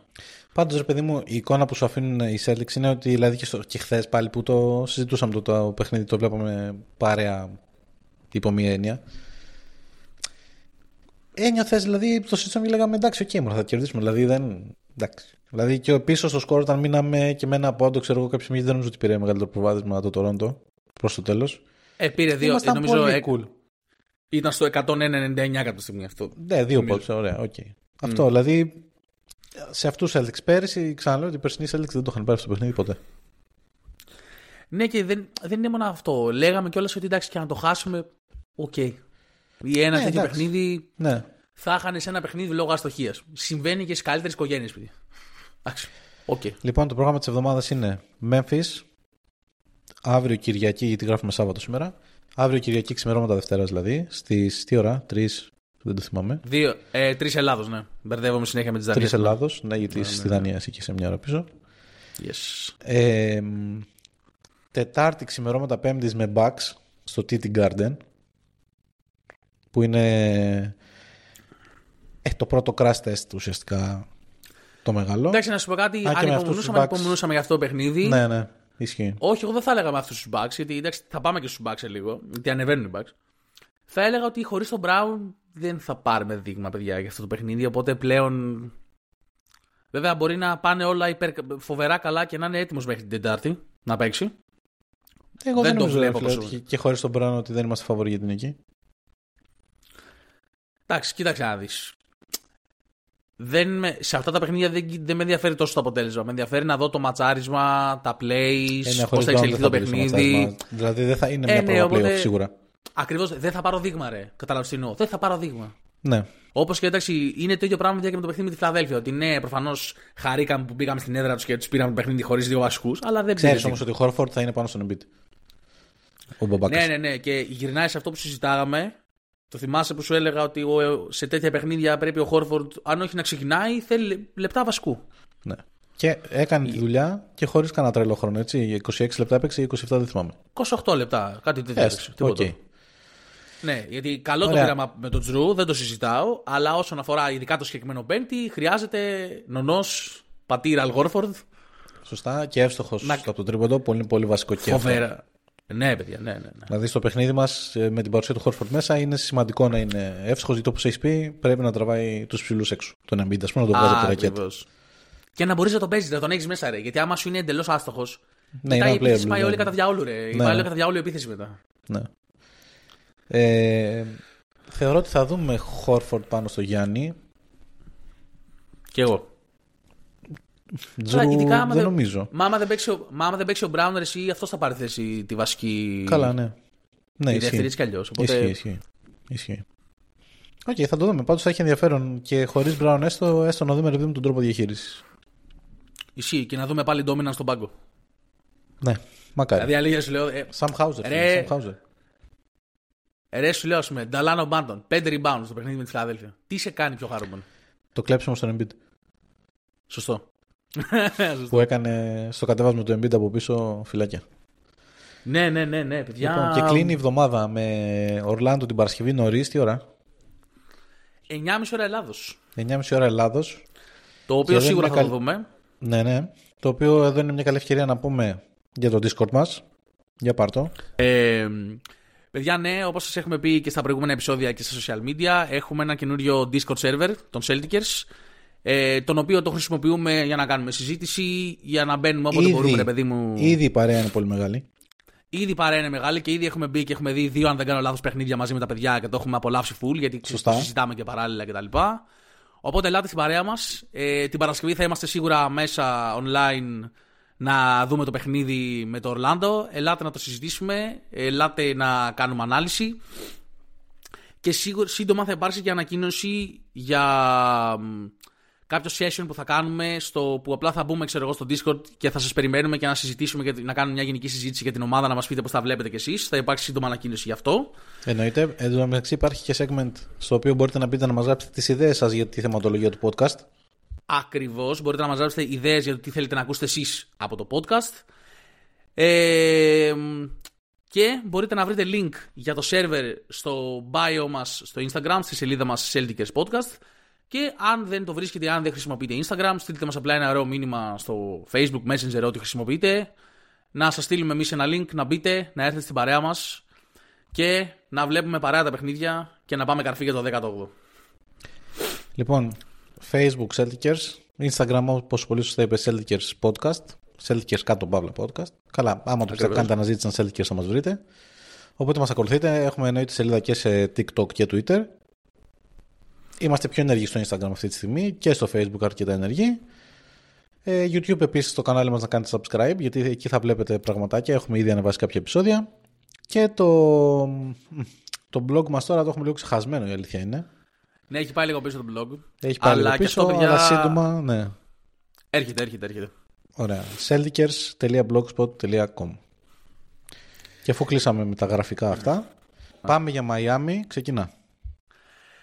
Πάντως, ρε παιδί μου, η εικόνα που σου αφήνουν οι Celtics είναι ότι δηλαδή και, στο, και χθες πάλι που το συζητούσαμε το, το παιχνίδι, το βλέπαμε παρέα υπό μία έννοια. Ένιωθε, δηλαδή, το συζητούσαμε και λέγαμε εντάξει, οκ, okay, θα κερδίσουμε. Δηλαδή, δεν. Εντάξει. Δηλαδή, και πίσω στο σκορ, όταν μείναμε και με ένα πόντο, ξέρω εγώ, κάποια στιγμή δεν νομίζω ότι πήρε μεγαλύτερο προβάδισμα το Toronto προς το τέλος. Ε, πήρε δύο. Ήμασταν νομίζω πολύ ε, cool. ήταν στο 199 κάποια στιγμή αυτό. Ναι, δύο Νομίζω. πόντους, ωραία, οκ. Αυτό, δηλαδή, σε αυτούς του Celtics πέρυσι, ξαναλέω ότι οι περσινοί Celtics δεν το είχαν πάρει στο παιχνίδι ποτέ. Ναι, και δεν, δεν είναι μόνο αυτό. Λέγαμε κιόλας ότι εντάξει και να το χάσουμε. Οκ. Ή ένα Ναι, τέτοιο εντάξει. παιχνίδι Ναι. θα είχαν σε ένα παιχνίδι λόγω αστοχίας. Συμβαίνει και στις καλύτερες οικογένειες, παιδιά. Εντάξει. Οκ. Λοιπόν, το πρόγραμμα της εβδομάδας είναι Memphis. Αύριο Κυριακή, γιατί γράφουμε Σάββατο σήμερα. Αύριο Κυριακή ξημερώματα Δευτέρας δηλαδή. Στις τι ώρα, 3, δεν το θυμάμαι. Δύο, ε, τρεις Ελλάδος, ναι. Μπερδεύομαι συνέχεια με τις Δανίες. Τρεις Ελλάδος, ναι, γιατί στη Δανία είσαι και σε μια ώρα πίσω. Yes. Ε, μ, τετάρτη ξημερώματα Πέμπτης με Bucks στο TT Garden. Που είναι ε, το πρώτο crash test ουσιαστικά το μεγάλο. Εντάξει, να σου πω κάτι. Α, και με αυτούς Ανυπομονούσαμε, τους Bucks. ανυπομονούσαμε για αυτό το παιχνίδι. Ναι, ναι, ισχύει. Όχι, εγώ δεν θα έλεγα με αυτούς τους Bucks, γιατί εντάξει, θα πάμε και στους Bucks σε λίγο, γιατί ανεβαίνουν οι Bucks. Θα έλεγα ότι χωρίς τον Brown δεν θα πάρουμε δείγμα, παιδιά, για αυτό το παιχνίδι. Οπότε πλέον. Βέβαια, μπορεί να πάνε όλα υπερ... φοβερά καλά και να είναι έτοιμος μέχρι την Τετάρτη να παίξει. Εγώ Δεν δεν, το νομίζω βλέπω ρε φίλε, προσωπικά. ότι και χωρίς τον Brown ότι δεν είμαστε φαβοροί για την εκεί. Εντάξει, κοίταξε να δεις. Δεν με... Σε αυτά τα παιχνίδια δεν, δεν με ενδιαφέρει τόσο το αποτέλεσμα. Με ενδιαφέρει να δω το ματσάρισμα, τα plays, Ε, ναι, πώς χωρίς θα Brown εξελιχθεί δεν το θα μπει στο παιχνίδι. ματσάρισμα. Δηλαδή δεν θα είναι Ε, μια ναι, πρόβα οπότε- playoff σίγουρα. Ακριβώς. Δεν θα πάρω δείγμα, ρε. Κατάλαβες τι εννοώ. Δεν θα πάρω δείγμα. Ναι. Όπως και εντάξει, είναι το ίδιο πράγμα και με το παιχνίδι με τη Φιλαδέλφια. Ότι ναι, προφανώς χαρήκαμε που πήγαμε στην έδρα τους και τους πήραμε το παιχνίδι χωρίς δύο βασικούς, αλλά δεν Ξέρεις πήρε όμως ότι ο Χόρφορντ θα είναι πάνω στον Embiid. Ο Μπομπάκα. Ναι, ναι, ναι. Και γυρνάει σε αυτό που συζητάγαμε. Το θυμάσαι που σου έλεγα ότι ο- σε τέτοια παιχνίδια πρέπει ο Χόρφορντ, αν όχι να ξεκινάει, θέλει λεπτά βασικού. Ναι. Και έκανε τη δουλειά και χωρίς κανένα τρελό χρόνο. Έτσι. 26 λεπτά έπαιξε, 27 δεν θυμάμαι. 28 λεπτά, κάτι τέτοιο. Έστω. έπαιξε, τίποτα. Οκ. Ναι, γιατί καλό Ωραία. το πείραμα με τον Τζρου, δεν το συζητάω. Αλλά όσον αφορά ειδικά το συγκεκριμένο πέμπτη, χρειάζεται νονός πατήρα Αλγόρφορντ. Σωστά και εύστοχος Να- από το τρίποντο. Πολύ, πολύ βασικό και αυτό. Φοβερά. Ναι, παιδιά, ναι, ναι. ναι. Δηλαδή στο παιχνίδι μας με την παρουσία του Χόρφορντ μέσα είναι σημαντικό να είναι εύστοχος γιατί όπως έχεις πει πρέπει να τραβάει τους ψηλούς έξω. Τον Embiid, ας πούμε, να τον βγάζει από τη ρακέτα. ακριβώς. Και να μπορείς να τον παίζεις, να τον έχεις μέσα, ρε. Γιατί άμα σου είναι εντελώς άστοχος. Ναι, μετά είναι η επίθεση unplayable, πάει ναι. όλη κατά διαόλου, ρε. Ναι. Πάει όλη κατά διαόλου η επίθεση μετά. Ναι. Ε, θεωρώ ότι θα δούμε Χόρφορντ πάνω στο Γιάννη. Και εγώ. Τζρου ειδικά άμα δεν δεν- νομίζω. Μα άμα δεν παίξει ο, μα άμα δεν παίξει ο Μπράουν, εσύ αυτός θα πάρει θέση τη βασική. Καλά, ναι. Ναι, Η ισχύει. δεύτερη έτσι κι αλλιώς. Οπότε... Ισχύει, ισχύει. ισχύει. Οκ, θα το δούμε. Πάντως θα έχει ενδιαφέρον και χωρίς Brown έστω, έστω να δούμε ρε παιδί μου, τον τρόπο διαχείρισης. Ισχύει και να δούμε πάλι dominance στον πάγκο. Ναι, μακάρι. Δηλαδή, αλήθεια σου λέω. Ε, Sam Hauser. Ρε. φίλε, Sam Hauser. ρε, σου λέω, ας πούμε, Νταλάνο Μπάντον, 5 rebounds στο παιχνίδι με τη Φιλαδέλφια. Τι σε κάνει πιο χαρούμενο; Το κλέψιμο στον Embiid. Σωστό. Που έκανε στο κατέβασμα του Embiid από πίσω φυλάκια. ναι, ναι, ναι, ναι, παιδιά. Λοιπόν, και κλείνει η εβδομάδα με Ορλάντο την Παρασκευή νωρίς. Τι ώρα; 9,5 ώρα Ελλάδος. 9.30 ώρα Ελλάδος. Το οποίο Και δεν σίγουρα είναι θα το καλ- δούμε. Ναι, ναι. Το οποίο εδώ είναι μια καλή ευκαιρία να πούμε για το Discord μας. Για πάρτο. Ε, παιδιά, ναι, όπως σας έχουμε πει και στα προηγούμενα επεισόδια και στα social media, έχουμε ένα καινούριο Discord server, των Celtics, ε, τον οποίο το χρησιμοποιούμε για να κάνουμε συζήτηση, για να μπαίνουμε όποτε μπορούμε, ρε παιδί μου. ήδη η παρέα είναι πολύ μεγάλη. Ήδη η παρέα είναι μεγάλη και ήδη έχουμε μπει και έχουμε δει δύο, αν δεν κάνω λάθος, παιχνίδια μαζί με τα παιδιά και το έχουμε απολαύσει full, γιατί Σωστά. το συζητάμε και παράλληλα κτλ. Οπότε ελάτε στην παρέα μας. Ε, την Παρασκευή θα είμαστε σίγουρα μέσα online να δούμε το παιχνίδι με το Ορλάντο. Ελάτε να το συζητήσουμε. Ελάτε να κάνουμε ανάλυση. Και σίγουρα, σύντομα θα υπάρξει και ανακοίνωση για κάποιο session που θα κάνουμε στο, που απλά θα μπούμε ξέρω εγώ, στο Discord και θα σας περιμένουμε και να συζητήσουμε και να κάνουμε μια γενική συζήτηση για την ομάδα, να μας πείτε πώς θα βλέπετε κι εσείς. Θα υπάρξει σύντομα ανακοίνωση γι' αυτό. Εννοείται. Εν τω μεταξύ υπάρχει και segment στο οποίο μπορείτε να μπείτε να μας γράψετε τις ιδέες σας για τη θεματολογία του podcast. Ακριβώς. Μπορείτε να μας γράψετε ιδέες για το τι θέλετε να ακούσετε εσείς από το podcast. Ε, και μπορείτε να βρείτε link για το server στο bio μας στο Instagram, στη σελίδα μας Celticers Podcast. Και αν δεν το βρίσκετε, αν δεν χρησιμοποιείτε Instagram, στείλτε μας απλά ένα ωραίο μήνυμα στο Facebook Messenger ό,τι χρησιμοποιείτε. Να σας στείλουμε εμείς ένα link, να μπείτε, να έρθετε στην παρέα μας και να βλέπουμε παρέα τα παιχνίδια και να πάμε καρφί για το 18. Λοιπόν, Facebook Celticers, Instagram όπως πολύ σωστά είπες Celticers Podcast, Celticers κάτω παύλα podcast. Καλά, άμα το κάνετε αναζήτηση σαν Celticers θα μας βρείτε. Οπότε μας ακολουθείτε, έχουμε εννοείται σελίδα και σε TikTok και Twitter. Είμαστε πιο ενεργοί στο Instagram αυτή τη στιγμή και στο Facebook αρκετά ενεργοί. Ε, YouTube επίσης στο κανάλι μας να κάνετε subscribe γιατί εκεί θα βλέπετε πραγματάκια, έχουμε ήδη ανεβάσει κάποια επεισόδια. Και το, το blog μας τώρα το έχουμε λίγο ξεχασμένο η αλήθεια είναι. Ναι, έχει πάει λίγο πίσω το blog. Έχει πάει αλλά λίγο πίσω, αυτό, παιδιά... αλλά σύντομα, ναι. Έρχεται, έρχεται, έρχεται. Ωραία. Celticers.blogspot.com Και αφού κλείσαμε με τα γραφικά αυτά, πάμε για Μαϊάμι. Ξεκινά.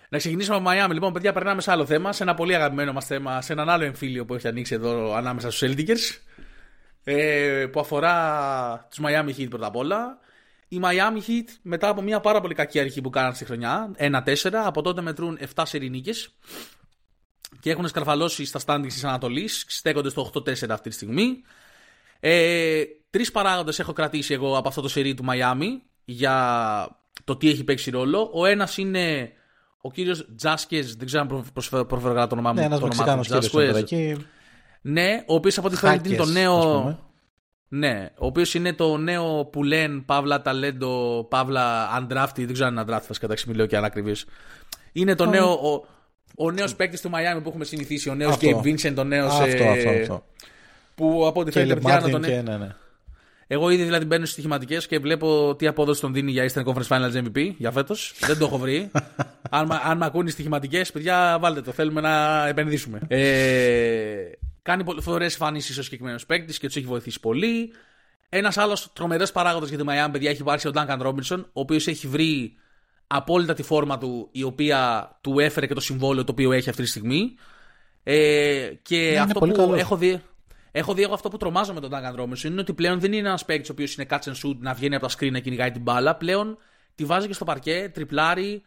Να ξεκινήσουμε από Μαϊάμι. Λοιπόν, παιδιά, περνάμε σε άλλο θέμα, σε ένα πολύ αγαπημένο μας θέμα, σε έναν άλλο εμφύλιο που έχει ανοίξει εδώ ανάμεσα στους Celtics, ε, που αφορά τους Miami Heat πρώτα απ' όλα. Οι Miami Heat, μετά από μια πάρα πολύ κακή αρχή που κάναν στη χρονιά, 1-4, από τότε μετρούν 7 σερινίκε και έχουν σκαρφαλώσει στα standings της Ανατολής, στέκονται στο 8-4 αυτή τη στιγμή. Ε, Τρεις παράγοντες έχω κρατήσει εγώ από αυτό το σερί του Miami για το τι έχει παίξει ρόλο. Ο ένας είναι ο κύριος Τζάσκες, δεν ξέρω αν προφέρω καλά το όνομά μου. Ναι, ένας Μεξικάνος κύριος Ναι, ο οποίος από ό,τι φαίνεται είναι το νέο. Ναι, ο οποίος είναι το νέο που λένε Παύλα Ταλέντο, Παύλα Undrafted, δεν ξέρω αν είναι Undrafted, κατά μιλάω και ανακριβή. Είναι το νέο, ο, ο νέος παίκτης του Μαϊάμι που έχουμε συνηθίσει, ο νέος Gabe Vincent, ο νέος. Αυτό, ε, αυτό, αυτό. Που από ό,τι φαίνεται πιάνω τον. Και, ναι, ναι. Εγώ ήδη δηλαδή μπαίνω στις στοιχηματικές και βλέπω τι απόδοση τον δίνει για Eastern Conference Finals MVP για φέτος. Δεν το έχω βρει. αν, αν με ακούνε οι στοιχηματικές, παιδιά, βάλτε το. Θέλουμε να επενδύσουμε. Ε, κάνει φορές εμφανίσεις ο συγκεκριμένος παίκτης και τους έχει βοηθήσει πολύ. Ένας άλλος τρομερός παράγοντας για τη Miami, παιδιά, έχει υπάρξει ο Duncan Robinson, ο οποίος έχει βρει απόλυτα τη φόρμα του, η οποία του έφερε και το συμβόλαιο το οποίο έχει αυτή τη στιγμή. Ε, και ναι, αυτό που καλός. έχω δει. Έχω δει εγώ αυτό που τρομάζω με τον Duncan Robinson είναι ότι πλέον δεν είναι ένας παίκτης ο οποίος είναι catch and shoot να βγαίνει από τα screen να κυνηγάει την μπάλα. Πλέον τη βάζει και στο παρκέ, τριπλάρει,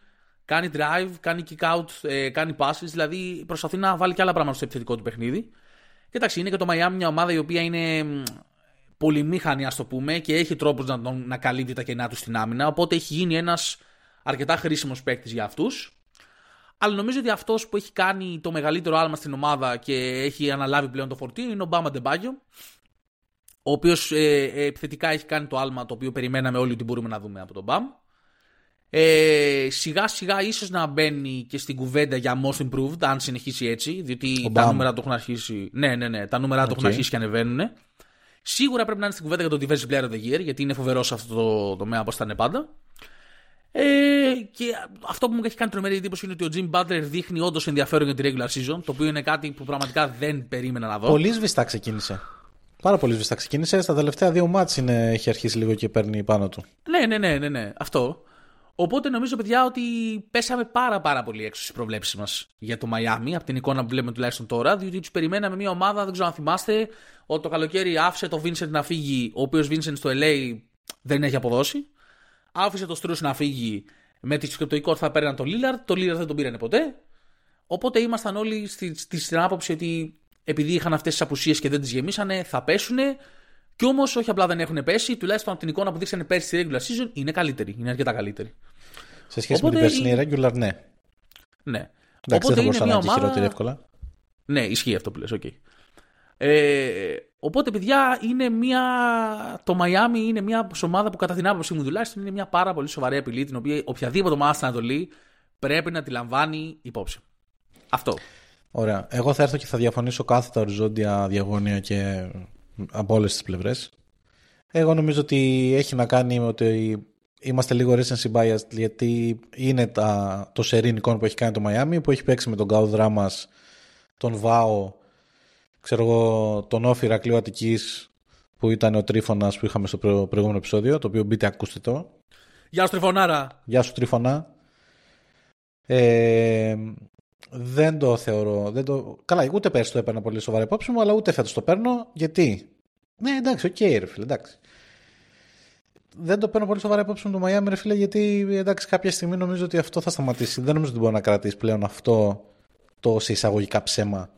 κάνει drive, κάνει kick out, ε, κάνει passes. Δηλαδή προσπαθεί να βάλει και άλλα πράγματα στο επιθετικό του παιχνίδι. Και εντάξει, είναι και το Miami μια ομάδα η οποία είναι πολυμήχανη, ας το πούμε, και έχει τρόπους να, να καλύπτει τα κενά του στην άμυνα. Οπότε έχει γίνει ένας αρκετά χρήσιμος παίκτης για αυτούς. Αλλά νομίζω ότι αυτός που έχει κάνει το μεγαλύτερο άλμα στην ομάδα και έχει αναλάβει πλέον το φορτίο είναι ο Μπαμ Αντεμπάγιο. Ο οποίος ε, ε, επιθετικά έχει κάνει το άλμα το οποίο περιμέναμε όλοι ότι μπορούμε να δούμε από τον Μπαμ. Ε, σιγά σιγά ίσως να μπαίνει και στην κουβέντα για most improved, αν συνεχίσει έτσι, διότι Ο τα Bam. νούμερα του έχουν αρχίσει. Ναι, ναι, ναι, τα νούμερα του έχουν Οκ. αρχίσει και ανεβαίνουν. Σίγουρα πρέπει να είναι στην κουβέντα για το Diverse Player of the Year, γιατί είναι φοβερός σε αυτό το τομέα όπως ήταν πάντα. Ε, και αυτό που μου έχει κάνει τρομερή εντύπωση είναι ότι ο Jim Butler δείχνει όντως ενδιαφέρον για τη regular season, το οποίο είναι κάτι που πραγματικά δεν περίμενα να δω. Πολύ σβηστά ξεκίνησε. Πάρα πολύ σβηστά ξεκίνησε. Στα τελευταία δύο μάτς είναι, έχει αρχίσει λίγο και παίρνει πάνω του. Ναι, ναι, ναι, ναι, ναι, αυτό. Οπότε νομίζω, παιδιά, ότι πέσαμε πάρα πάρα πολύ έξω στις προβλέψεις μας για το Miami, από την εικόνα που βλέπουμε τουλάχιστον τώρα, διότι τους περιμέναμε μια ομάδα, δεν ξέρω αν θυμάστε, ότι το καλοκαίρι άφησε το Vincent να φύγει, ο οποίος Vincent στο LA δεν έχει αποδώσει. Άφησε το Στρούς να φύγει με τη σκεπτοϊκό ότι θα παίρναν τον Lillard, το Lillard δεν τον πήρανε ποτέ. Οπότε ήμασταν όλοι στη, στη, στην άποψη ότι επειδή είχαν αυτές τις απουσίες και δεν τις γεμίσανε, θα πέσουν. Και όμως όχι απλά δεν έχουν πέσει, τουλάχιστον από την εικόνα που δείξανε πέρσι στη regular season είναι καλύτερη. Είναι αρκετά καλύτερη. Σε σχέση Οπότε με την περσινή regular, ναι. Ναι. Εντάξει, Οπότε δεν θα είναι μπορούσα να μια είναι και ομάδα... χειρότερη εύκολα. Ναι, ισχύει αυτό που λες, οκ. Ε, οπότε, παιδιά, είναι μια... το Miami είναι μια ομάδα που κατά την άποψή μου τουλάχιστον είναι μια πάρα πολύ σοβαρή απειλή την οποία οποιαδήποτε ομάδα στην Ανατολή πρέπει να τη λαμβάνει υπόψη. Αυτό. Ωραία. Εγώ θα έρθω και θα διαφωνήσω κάθετα οριζόντια, διαγώνια και από όλες τις πλευρές. Εγώ νομίζω ότι έχει να κάνει με ότι είμαστε λίγο recency biased γιατί είναι τα, το σερί νικών που έχει κάνει το Miami που έχει παίξει με τον Κάο Δράμας, τον Βάο, ξέρω εγώ, τον ΟΦΗ Ηρακλείου Αττικής που ήταν ο Τρίφωνας που είχαμε στο προηγούμενο επεισόδιο, το οποίο μπείτε ακούστε το. Γεια σου Τριφωνάρα! Γεια σου Τρίφωνα. Ε, δεν το θεωρώ. Δεν το... Καλά, ούτε πέρσι το έπαιρνα πολύ σοβαρά υπόψη μου, αλλά ούτε φέτος το παίρνω. Γιατί; Ναι, εντάξει, OK, okay, ρε φίλε, εντάξει δεν το παίρνω πολύ σοβαρά υπόψη μου το Miami, ρε φίλε, γιατί εντάξει, κάποια στιγμή νομίζω ότι αυτό θα σταματήσει. Δεν νομίζω ότι μπορεί να κρατήσει πλέον αυτό το σε εισαγωγικά ψέμα.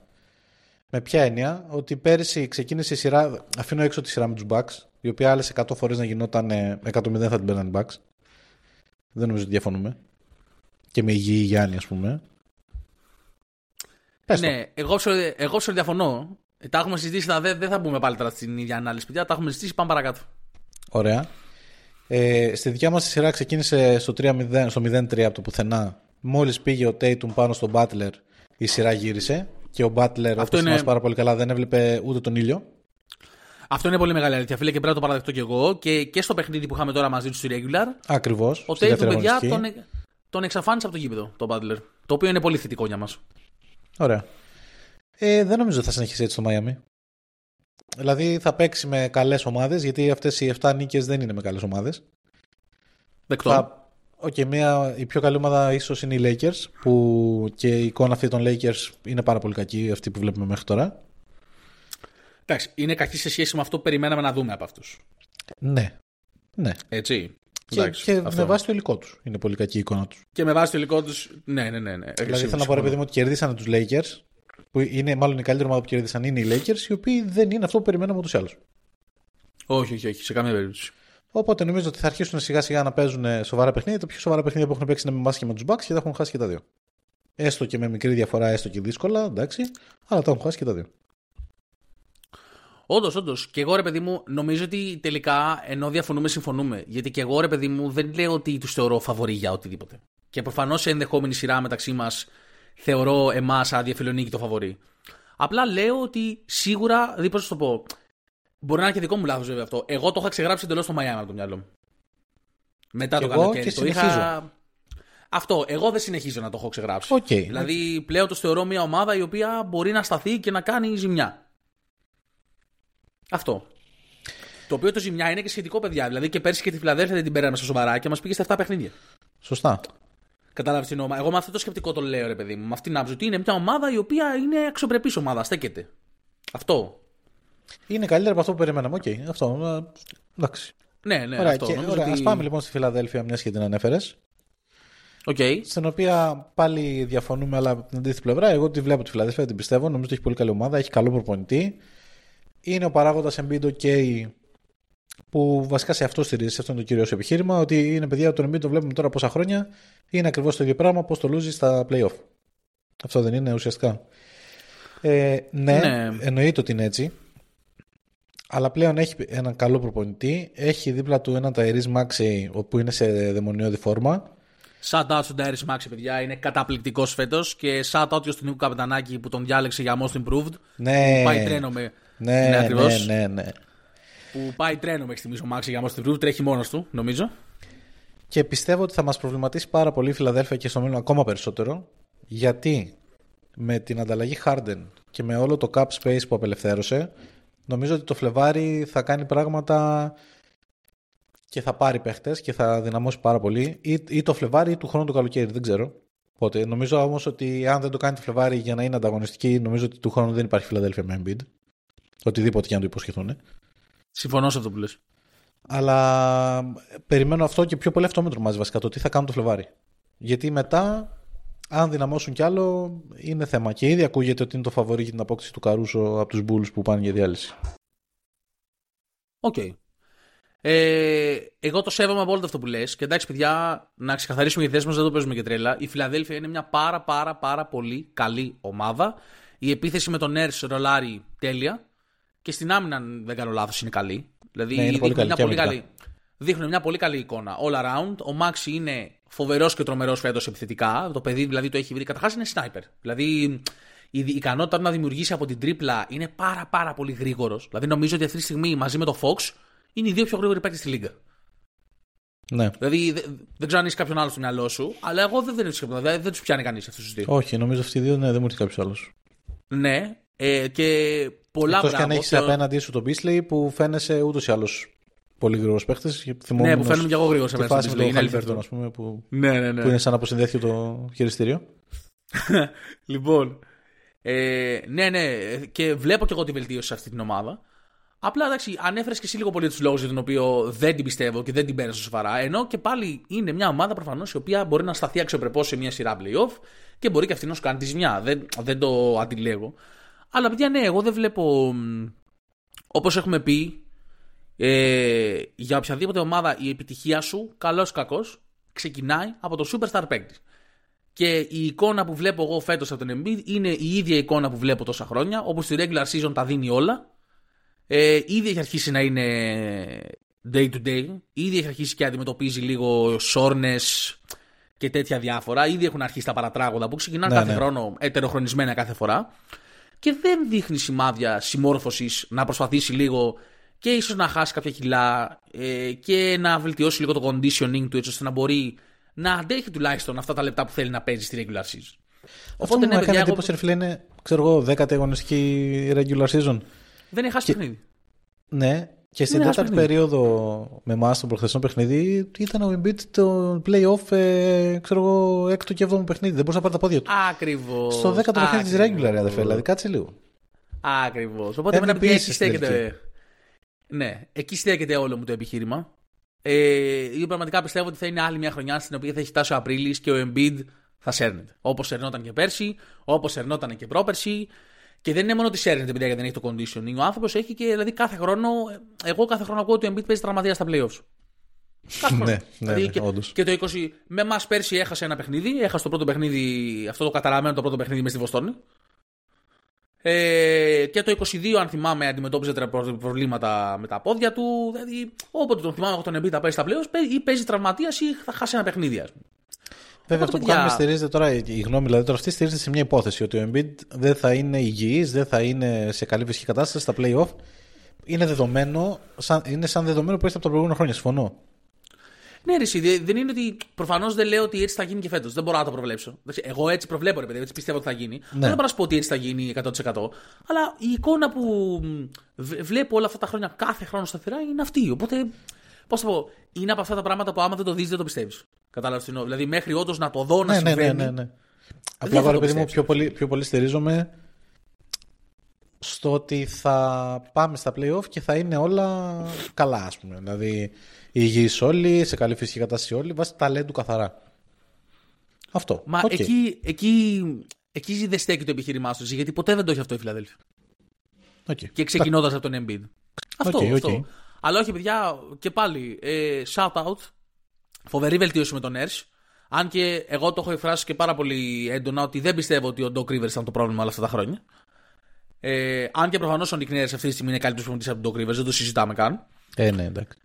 Με ποια έννοια, ότι πέρυσι ξεκίνησε η σειρά. Αφήνω έξω τη σειρά με τους Bucks, η οποία άλλες 100 φορές να γινόταν 100-0 θα την παίρναν οι Bucks. Δεν νομίζω ότι διαφωνούμε. Και με υγιή Γιάννη, ας πούμε. Πες ναι, το. εγώ, εγώ σε διαφωνώ. Τα έχουμε συζητήσει, δεν, δεν θα μπούμε πάλι τώρα στην ίδια ανάλυση. Παιδιά, τα έχουμε συζητήσει, πάμε παρακάτω. Ωραία. Ε, στη δικιά μας σειρά ξεκίνησε στο 3-0, στο 0-3 από το πουθενά. Μόλις πήγε ο Tatum πάνω στον Butler, η σειρά γύρισε. Και ο Butler, όπως είναι... πάρα πολύ καλά, δεν έβλεπε ούτε τον ήλιο. Αυτό είναι πολύ μεγάλη αλήθεια, φίλε, και πρέπει να το παραδεχτώ κι εγώ. Και, και στο παιχνίδι που είχαμε τώρα μαζί τους στη regular. Ακριβώς. Ο Tatum, παιδιά, τον, τον εξαφάνισε από το γήπεδο, τον Butler. Το οποίο είναι πολύ θετικό για μας. Ωραία. Ε, δεν νομίζω ότι θα συνεχίσει έτσι το Miami. Δηλαδή θα παίξει με καλές ομάδες, γιατί αυτές οι 7 νίκες δεν είναι με καλές ομάδες. Δεκτό. Θα... Okay, μια, η πιο καλή ομάδα ίσως είναι οι Lakers, που και η εικόνα αυτή των Lakers είναι πάρα πολύ κακή, αυτή που βλέπουμε μέχρι τώρα. Εντάξει, είναι κακή σε σχέση με αυτό που περιμέναμε να δούμε από αυτούς. Ναι. ναι. Έτσι. Και, Εντάξει, και με βάση το υλικό τους. Είναι πολύ κακή η εικόνα τους. Και με βάση το υλικό τους. Ναι, ναι, ναι. ναι. Δηλαδή θέλω να πω, επειδή μου ότι κερδίσανε τους Lakers που είναι μάλλον η καλύτερη ομάδα που κέρδισαν είναι οι Lakers, οι οποίοι δεν είναι αυτό που περιμέναμε ούτως ή άλλως. Όχι, όχι, όχι, σε καμία περίπτωση. Οπότε νομίζω ότι θα αρχίσουν σιγά σιγά να παίζουν σοβαρά παιχνίδια. Τα πιο σοβαρά παιχνίδια που έχουν παίξει είναι με εμά και με τους Bucks και τα έχουν χάσει και τα δύο. Έστω και με μικρή διαφορά, έστω και δύσκολα, εντάξει, αλλά τα έχουν χάσει και τα δύο. Όντως, όντως. Και εγώ ρε παιδί μου, νομίζω ότι τελικά ενώ διαφωνούμε, συμφωνούμε. Γιατί και εγώ ρε παιδί μου δεν λέω ότι τους θεωρώ φαβορή για οτιδήποτε. Και προφανώς σε ενδεχόμενη σειρά μεταξύ μας θεωρώ εμάς σαν διαφιλονίκη το φαβορή. Απλά λέω ότι σίγουρα, δηλαδή πώς το πω. Μπορεί να είναι και δικό μου λάθος βέβαια αυτό. Εγώ το είχα ξεγράψει εντελώς στο Miami από το μυαλό μου. Μετά το καλοκαίρι. το είχα. Αυτό. Εγώ δεν συνεχίζω να το έχω ξεγράψει. Okay. Δηλαδή πλέον το θεωρώ μια ομάδα η οποία μπορεί να σταθεί και να κάνει ζημιά. Αυτό. Το οποίο το ζημιά είναι και σχετικό, παιδιά. Δηλαδή και πέρσι και τη Φιλαδέλφια δεν την πέραμε στα σοβαρά και μας πήγε στα 7 παιχνίδια. Σωστά. Κατάλαβες την ομάδα. Εγώ με αυτό το σκεπτικό το λέω, ρε παιδί μου. Με αυτήν την άποψη ότι είναι μια ομάδα η οποία είναι αξιοπρεπής ομάδα. Στέκεται. Αυτό. Είναι καλύτερα από αυτό που περιμέναμε. OK, okay, αυτό. Εντάξει. Ναι, ναι, ωραία, αυτό. Και, ωραία, ότι... Ας πάμε λοιπόν στη Φιλαδέλφια, μιας και την ανέφερες. Okay. Στην οποία πάλι διαφωνούμε, αλλά από την αντίθετη πλευρά. Εγώ τη βλέπω τη Φιλαδέλφια, την πιστεύω. Νομίζω ότι έχει πολύ καλή ομάδα, έχει καλό προπονητή. Είναι ο παράγοντας Embiid OK που βασικά σε αυτό στηρίζει, αυτό είναι το κυρίως επιχείρημα, ότι είναι παιδιά, τον Embiid το βλέπουμε τώρα πόσα χρόνια, είναι ακριβώς το ίδιο πράγμα πώς το λούζεις στα playoff. Αυτό δεν είναι ουσιαστικά. Ε, ναι, ναι, εννοείται ότι είναι έτσι. Αλλά πλέον έχει έναν καλό προπονητή. Έχει δίπλα του έναν Tyrese Maxey, όπου είναι σε δαιμονιώδη φόρμα. Shout out στον Tyrese Maxey, παιδιά. Είναι καταπληκτικός φέτος. Και shout out στον Νίκο Καπετανάκη που τον διάλεξε για most improved. Ναι. Που πάει τρένο με. Ναι, ναι, ναι, ναι, ναι που πάει τρένο μέχρι στιγμή ο Μάξι για Most Improved, τρέχει μόνος του, νομίζω. Και πιστεύω ότι θα μας προβληματίσει πάρα πολύ η Φιλαδέλφια και στο μέλλον ακόμα περισσότερο. Γιατί με την ανταλλαγή Harden και με όλο το cap space που απελευθέρωσε, νομίζω ότι το Φλεβάρι θα κάνει πράγματα και θα πάρει παίχτες και θα δυναμώσει πάρα πολύ. Ή, ή το Φλεβάρι ή του χρόνου το καλοκαίρι, δεν ξέρω. Οπότε, νομίζω όμως ότι αν δεν το κάνει το Φλεβάρι για να είναι ανταγωνιστική, νομίζω ότι του χρόνου δεν υπάρχει Φιλαδέλφια με Embiid. Οτιδήποτε και αν το υποσχεθούν. Συμφωνώ σε αυτό που λες. Αλλά περιμένω αυτό και πιο πολύ αυτό με τρομάζει βασικά το τι θα κάνουν το Φλεβάρι. Γιατί μετά, αν δυναμώσουν κι άλλο, είναι θέμα. Και ήδη ακούγεται ότι είναι το φαβορή για την απόκτηση του Καρούσο από τους Bulls που πάνε για διάλυση. OK. Okay. Ε, εγώ το σέβομαι από όλο αυτό που λες. Και εντάξει, παιδιά, να ξεκαθαρίσουμε οι θέσεις μας, δεν το παίζουμε και τρέλα. Η Φιλαδέλφια είναι μια πάρα πάρα πάρα πολύ καλή ομάδα. Η επίθεση με τον Νέρς ρολάρει τέλεια. Και στην άμυνα, αν δεν κάνω λάθος, είναι καλή. Δηλαδή ναι, δείχνουν, μια πολύ καλή, δείχνουν μια πολύ καλή εικόνα. All around. Ο Μάξι είναι φοβερός και τρομερός φέτος επιθετικά. Το παιδί δηλαδή το έχει βρει. Καταρχάς είναι sniper. Δηλαδή η ικανότητα να δημιουργήσει από την τρίπλα είναι πάρα πάρα πολύ γρήγορος. Δηλαδή νομίζω ότι αυτή τη στιγμή μαζί με το Fox είναι οι δύο πιο γρήγοροι παίκτες στη Λίγκα. Ναι. Δηλαδή δεν ξέρω αν είσαι κάποιον άλλο στο μυαλό σου, αλλά εγώ δεν, δεν, δεν, δεν τους πιάνει κανείς αυτούς τους δύο. Όχι, νομίζω αυτοί οι δύο ναι, δεν μου έρθει κάποιος άλλος. Ναι, ε, και πολλά Εκτός πράγματα. και αν έχεις απέναντί σου τον Μπίσλεϊ που φαίνεσαι ούτως ή άλλως πολύ γρήγορος παίχτης. Ναι, που φαίνομαι κι εγώ γρήγορο σε μένα. Φάση με τον ας πούμε, που, ναι, ναι, ναι. που είναι σαν να αποσυνδέθηκε το χειριστήριο. λοιπόν. Ε, ναι, ναι, και βλέπω κι εγώ τη βελτίωση σε αυτή την ομάδα. Απλά εντάξει, ανέφερες και εσύ λίγο πολύ τους λόγους για τον οποίο δεν την πιστεύω και δεν την παίρνω σοβαρά. Ενώ και πάλι είναι μια ομάδα προφανώς η οποία μπορεί να σταθεί αξιοπρεπώς σε μια σειρά playoff και μπορεί και αυτή να σου κάνει τη ζημιά. Δεν, δεν το αντιλέγω. Αλλά παιδιά, ναι, εγώ δεν βλέπω. Όπως έχουμε πει, ε, για οποιαδήποτε ομάδα η επιτυχία σου, καλός ή κακός, ξεκινάει από το superstar παίκτης. Και η εικόνα που βλέπω εγώ φέτος από τον Embiid είναι η ίδια εικόνα που βλέπω τόσα χρόνια, όπου στη regular season τα δίνει όλα. Ε, ήδη έχει αρχίσει να είναι day to day. Ήδη έχει αρχίσει και αντιμετωπίζει λίγο soreness και τέτοια διάφορα. Ήδη έχουν αρχίσει τα παρατράγοντα που ξεκινάνε ναι, κάθε ναι. χρόνο, ετεροχρονισμένα κάθε φορά. Και δεν δείχνει σημάδια συμμόρφωσης να προσπαθήσει λίγο και ίσως να χάσει κάποια κιλά ε, και να βελτιώσει λίγο το conditioning του έτσι ώστε να μπορεί να αντέχει τουλάχιστον αυτά τα λεπτά που θέλει να παίζει στη regular season. Αυτό που μου έκανε εντύπωση, εγώ... είναι, ξέρω εγώ, δέκατη αγωνιστική regular season. Δεν έχει χάσει και... παιχνίδι. Ναι, και στην τέταρτη περίοδο με εμάς στο προχθεσινό παιχνίδι ήταν ο Embiid το playoff, ε, ξέρω εγώ, έκτο και έβδομο παιχνίδι. Δεν μπορούσε να πάρει τα πόδια του. Ακριβώς. Στο δέκατο παιχνίδι της regular, αδερφέ. Δηλαδή, κάτσε λίγο. Ακριβώς. Οπότε με ένα εκεί στέκεται. Ναι, εκεί στέκεται όλο μου το επιχείρημα. Ε, πραγματικά πιστεύω ότι θα είναι άλλη μια χρονιά στην οποία θα έχει φτάσει ο Απρίλης και ο Embiid θα σέρνεται. Όπως σερνόταν και πέρσι, όπως σερνόταν και πρόπερσι. Και δεν είναι μόνο ότι σέρνεται επειδή δεν έχει το conditioning. Ο άνθρωπος έχει και δηλαδή κάθε χρόνο. Εγώ κάθε χρόνο ακούω ότι ο Embiid παίζει τραυματία στα playoffs. Κάθε ναι, ναι, δηλαδή, ναι, και, και, το 20. Με εμάς πέρσι έχασε ένα παιχνίδι. Έχασε το πρώτο παιχνίδι, αυτό το καταραμένο το πρώτο παιχνίδι μες στη Βοστόνη. Ε, και το 22, αν θυμάμαι, αντιμετώπιζε προβλήματα με τα πόδια του. Δηλαδή, όποτε τον θυμάμαι, τον Embiid θα παίζει στα πλέον ή παίζει τραυματίας ή θα χάσει ένα παιχνίδι, ας πούμε. Βέβαια, αυτό που κάνουμε στηρίζεται τώρα, η γνώμη δηλαδή τώρα αυτή στηρίζεται σε μια υπόθεση ότι ο Embiid δεν θα είναι υγιής, δεν θα είναι σε καλή φυσική κατάσταση στα playoff. Είναι δεδομένο, σαν, είναι σαν δεδομένο που είστε από τα προηγούμενα χρόνια. Συμφωνώ. Ναι, ρε, δεν είναι ότι. Προφανώς δεν λέω ότι έτσι θα γίνει και φέτος. Δεν μπορώ να το προβλέψω. Εγώ έτσι προβλέπω, ρε παιδί, έτσι πιστεύω ότι θα γίνει. Ναι. Δεν μπορώ να σου πω ότι έτσι θα γίνει 100%. Αλλά η εικόνα που βλέπω όλα αυτά τα χρόνια κάθε χρόνο σταθερά είναι αυτή. Οπότε, πώς θα πω, είναι από αυτά τα πράγματα που άμα δεν το δεις, δεν το πιστεύεις. Κατάλαβες τι Δηλαδή, μέχρι όντως να το δω να ναι, ναι συμβαίνει. Ναι, ναι, ναι. Απλά εγώ, παιδί μου, πιο πολύ, πιο πολύ στηρίζομαι στο ότι θα πάμε στα playoff και θα είναι όλα καλά, ας πούμε. Δηλαδή, υγιείς όλοι, σε καλή φυσική κατάσταση όλοι, βάσει ταλέντου καθαρά. Αυτό. Μα okay. εκεί, εκεί, εκεί δεν στέκει το επιχείρημά σου, γιατί ποτέ δεν το έχει αυτό η Φιλαδέλφια. Okay. Και ξεκινώντας από τον Embiid. Αυτό, okay, αυτό. Αλλά όχι, παιδιά, και πάλι, ε, shout out. Φοβερή βελτίωση με τον Nurse. Αν και εγώ το έχω εκφράσει και πάρα πολύ έντονα ότι δεν πιστεύω ότι ο Doc Rivers ήταν το πρόβλημα όλα αυτά τα χρόνια. Ε, αν και προφανώς ο Nick Nurse αυτή τη στιγμή είναι καλύτερος προπονητής από τον Doc Rivers, δεν το συζητάμε καν. Ε, ναι, εντάξει.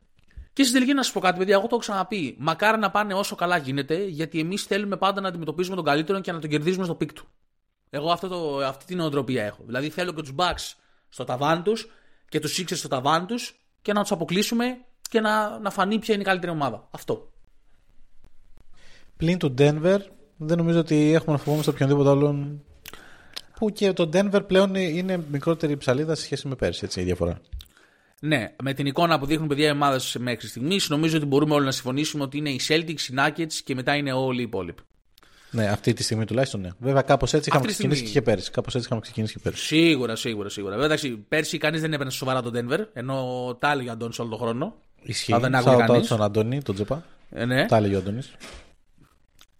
Και στην τελική να σας πω κάτι, παιδιά, εγώ το έχω ξαναπεί. Μακάρι να πάνε όσο καλά γίνεται, γιατί εμείς θέλουμε πάντα να αντιμετωπίζουμε τον καλύτερο και να τον κερδίζουμε στο peak του. Εγώ αυτό το, αυτή την νοοτροπία έχω. Δηλαδή θέλω και τους Bucks στο ταβάνι τους και τους Sixers στο ταβάνι τους και να τους αποκλείσουμε και να, να φανεί ποια είναι η καλύτερη ομάδα. Αυτό. Πλην του Denver, δεν νομίζω ότι έχουμε να φοβόμαστε οποιονδήποτε άλλον. Που και το Denver πλέον είναι μικρότερη ψαλίδα σε σχέση με πέρσι, έτσι η διαφορά. Ναι, με την εικόνα που δείχνουν παιδιά οι ομάδες μέχρι στιγμής, νομίζω ότι μπορούμε όλοι να συμφωνήσουμε ότι είναι οι Celtics, οι Nuggets και μετά είναι όλοι οι υπόλοιποι. Ναι, αυτή τη στιγμή τουλάχιστον ναι. Βέβαια, κάπως έτσι είχαμε ξεκινήσει στιγμή... και πέρσι. Κάπως έτσι είχαμε ξεκινήσει και πέρσι. Σίγουρα, σίγουρα, σίγουρα. Βέβαια, εντάξει, πέρσι κανείς δεν έπαιρνε σοβαρά τον Denver, ενώ τα έλεγε ο Αντώνης όλο τον χρόνο. Ισχύει. δεν άκουγε τον Αντώνη, τον Τζεπά. Ε, ναι. Τα έλεγε ο Αντώνης.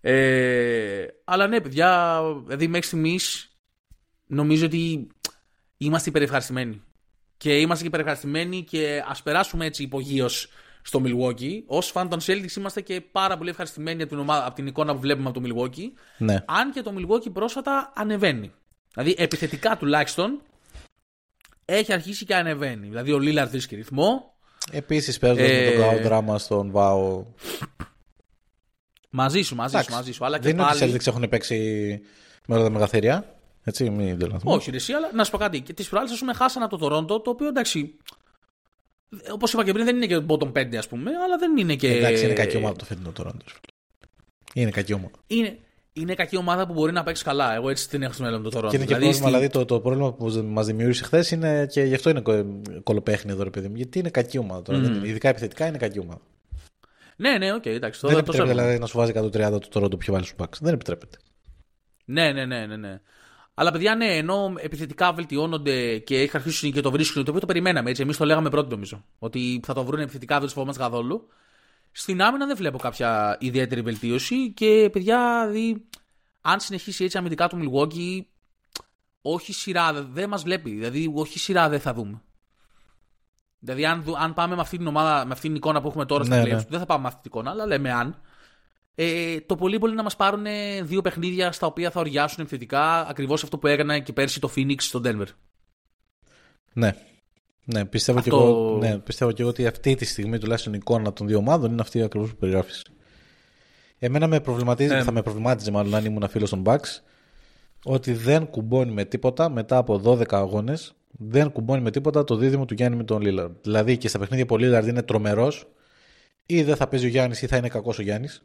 Ε, αλλά ναι, παιδιά, δηλαδή μέχρι στιγμής νομίζω ότι είμαστε υπερευχαριστημένοι. Και είμαστε και υπερευχαριστημένοι και ας περάσουμε έτσι υπογείως στο Milwaukee. Ω φαν των Celtics είμαστε και πάρα πολύ ευχαριστημένοι από την, ομάδα, από την εικόνα που βλέπουμε από το Milwaukee. Ναι. Αν και το Milwaukee πρόσφατα ανεβαίνει. Δηλαδή επιθετικά τουλάχιστον έχει αρχίσει και ανεβαίνει. Δηλαδή ο Λίλαρ βρίσκει ρυθμό. Επίσης παίζοντας ε... με τον Καό δράμα στον Βάο. Μαζί σου, μαζί σου, μαζί σου. Αλλά δεν και πάλι... ότι οι Celtics έχουν παίξει με όλα τα μεγαθύρια. Έτσι, μην το Όχι, εσύ, αλλά να σου πω κάτι. Και τις προάλλες, ας πούμε, χάσανε από το Τωρόντο, το οποίο εντάξει. Όπως είπα και πριν, δεν είναι και το bottom 5, ας πούμε, αλλά δεν είναι και. Εντάξει, είναι κακή ομάδα το φετινό Τωρόντο. Είναι κακή ομάδα. Είναι, είναι κακή ομάδα που μπορεί να παίξει καλά. Εγώ έτσι την έχω στο μέλλον το Τωρόντο. Και είναι και δηλαδή, πρόβλημα, στη... δηλαδή το, το πρόβλημα που μας δημιούργησε χθες είναι και γι' αυτό είναι κωλοπαίχνει εδώ, ρε παιδί μου. Γιατί είναι κακή ομάδα τώρα. Mm. Ειδικά επιθετικά είναι κακή ομάδα. Ναι, ναι, OK, okay, εντάξει. Δεν επιτρέπεται δηλαδή να σου βάζει 130 το Τωρόντο που βάλει στους Bucks. Δεν επιτρέπεται. Ναι, ναι, ναι, ναι. ναι. Αλλά παιδιά, ναι, ενώ επιθετικά βελτιώνονται και έχει αρχίσει και το βρίσκουν, το οποίο το περιμέναμε έτσι. Εμείς το λέγαμε πρώτο νομίζω. Ότι θα το βρουν επιθετικά, δεν τους φοβόμαστε καθόλου. Στην άμυνα δεν βλέπω κάποια ιδιαίτερη βελτίωση και παιδιά, δει, αν συνεχίσει έτσι αμυντικά του Milwaukee, όχι σειρά, δεν μας βλέπει. Δηλαδή, όχι σειρά δεν θα δούμε. Δηλαδή, αν, αν πάμε με αυτή την ομάδα, με αυτή την εικόνα που έχουμε τώρα ναι, ναι. δεν θα πάμε με αυτή την εικόνα, αλλά λέμε αν. Ε, το πολύ πολύ να μας πάρουν δύο παιχνίδια στα οποία θα οριάσουν επιθετικά ακριβώς αυτό που έκανε και πέρσι το Phoenix στο Denver. Ναι. Ναι, πιστεύω, αυτό... και εγώ, ναι, πιστεύω και εγώ ότι αυτή τη στιγμή τουλάχιστον η εικόνα των δύο ομάδων είναι αυτή ακριβώς που περιγράφεις. Εμένα με προβληματίζει, ε. θα με προβλημάτιζε μάλλον αν ήμουν φίλος των Bucks, ότι δεν κουμπώνει με τίποτα μετά από 12 αγώνες, δεν κουμπώνει με τίποτα το δίδυμο του Γιάννη με τον Λίλαρντ. Δηλαδή και στα παιχνίδια που ο Λίλαρντ είναι τρομερός, ή δεν θα παίζει ο Γιάννης ή θα είναι κακός ο Γιάννης.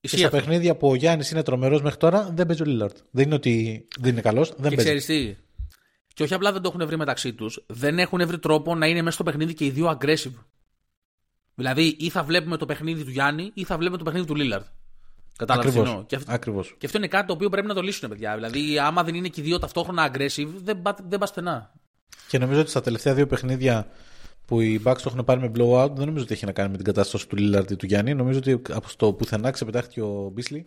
Και στα παιχνίδια που ο Γιάννης είναι τρομερός μέχρι τώρα δεν παίζει ο Λίλαρντ. Δεν είναι ότι δεν είναι καλός, δεν και παίζει. τι; Και όχι απλά δεν το έχουν βρει μεταξύ τους, δεν έχουν βρει τρόπο να είναι μέσα στο παιχνίδι και οι δύο aggressive. Δηλαδή, ή θα βλέπουμε το παιχνίδι του Γιάννη, ή θα βλέπουμε το παιχνίδι του Λίλαρντ. Κατάλαβες τι Και, αυτό, Ακριβώς. και αυτό είναι κάτι το οποίο πρέπει να το λύσουν, παιδιά. Δηλαδή, άμα δεν είναι και οι δύο ταυτόχρονα aggressive, δεν, δεν πας στενά. Και νομίζω ότι στα τελευταία δύο παιχνίδια που οι Bucks το έχουν πάρει με blowout, δεν νομίζω ότι έχει να κάνει με την κατάσταση του Lillard ή του Γιάννη. Νομίζω ότι από το πουθενά ξεπετάχθηκε ο Μπίσλι.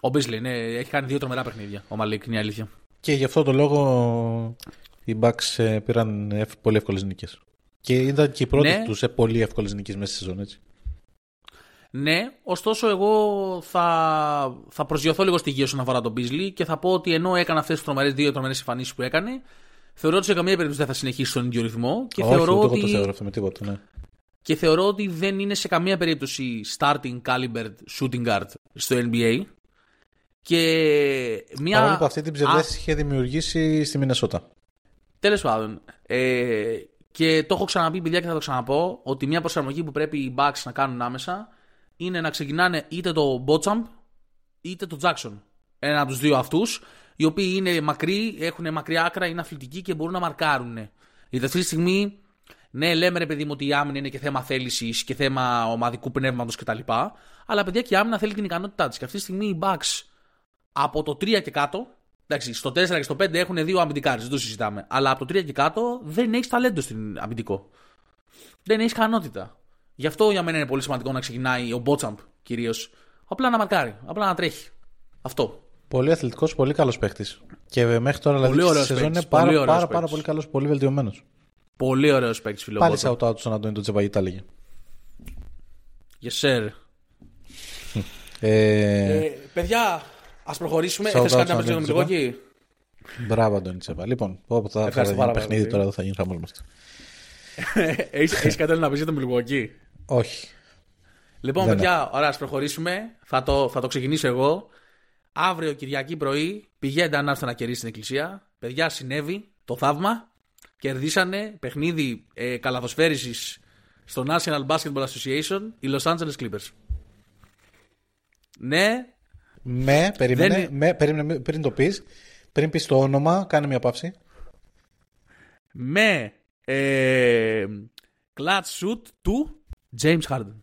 Ο Μπίσλι, ναι, έχει κάνει δύο τρομερά παιχνίδια. Ο Μαλίκ, είναι η αλήθεια. Και γι' αυτό το λόγο οι Bucks ε, πήραν πολύ εύκολες νίκες. Και ήταν και οι πρώτε ναι. τους σε πολύ εύκολες νίκες μέσα στη σεζόν, έτσι. Ναι, ωστόσο εγώ θα, θα προσγειωθώ λίγο στη γη όσον αφορά τον Μπίσλι και θα πω ότι ενώ έκανε αυτές τις τρομερές δύο τρομερές εμφανίσεις που έκανε, Θεωρώ ότι σε καμία περίπτωση δεν θα συνεχίσει στον ίδιο ρυθμό. Και Όχι, θεωρώ ότι... το θεωρώ αυτό με τίποτα, ναι. Και θεωρώ ότι δεν είναι σε καμία περίπτωση starting caliber shooting guard στο NBA. Και μια... Παρόλο που αυτή την ψευδέστηση είχε δημιουργήσει στη Μινεσότα. Τέλος πάντων. Ε, και το έχω ξαναπεί, παιδιά, και θα το ξαναπώ, ότι μια προσαρμογή που πρέπει οι Bucks να κάνουν άμεσα είναι να ξεκινάνε είτε το Bochamp είτε το Jackson. Ένα από τους δύο αυτούς οι οποίοι είναι μακρύ, έχουν μακριά άκρα, είναι αθλητικοί και μπορούν να μαρκάρουν. Γιατί αυτή τη στιγμή, ναι, λέμε ρε παιδί μου ότι η άμυνα είναι και θέμα θέλησης και θέμα ομαδικού πνεύματος κτλ. Αλλά παιδιά και η άμυνα θέλει την ικανότητά της. Και αυτή τη στιγμή οι Bucks από το 3 και κάτω, εντάξει, στο 4 και στο 5 έχουν δύο αμυντικάρε, δεν το συζητάμε. Αλλά από το 3 και κάτω δεν έχεις ταλέντο στην αμυντικό. Δεν έχεις ικανότητα. Γι' αυτό για μένα είναι πολύ σημαντικό να ξεκινάει ο Μπότσαμπ κυρίως. Απλά να μαρκάρει, απλά να τρέχει. Αυτό. Πολύ αθλητικός, πολύ καλός παίχτη. Και μέχρι τώρα δηλαδή, στη σεζόν είναι πάρα, πάρα, πάρα, πάρα, πολύ καλός, πολύ βελτιωμένος. Πολύ ωραίος παίχτη, φίλο. Πάλι σε out στον Αντώνη τον Τσεπαγιτά λέγε. Yes, sir. ε... Ε, παιδιά, ας προχωρήσουμε. Θε κάτι να πει για τον εκεί; Μπράβο, Αντώνη Τσέπα. Λοιπόν, πω θα φέρει ένα παιχνίδι τώρα, δεν θα γίνει χαμός μα. Έχει κάτι να πει για τον Μιλγουόκι. Όχι. Λοιπόν, παιδιά, ωραία, ας προχωρήσουμε. Θα το, θα το ξεκινήσω εγώ. Αύριο Κυριακή πρωί πηγαίνετε αν έρθετε να κερδίσει στην εκκλησία. Παιδιά, συνέβη το θαύμα. Κερδίσανε παιχνίδι ε, καλαθοσφαίρισης στο National Basketball Association οι Los Angeles Clippers. Ναι. Με, περίμενε, δεν... με, περίμενε πριν το πεις. Πριν πεις το όνομα, κάνε μια παύση. Με ε, clutch shoot του James Harden.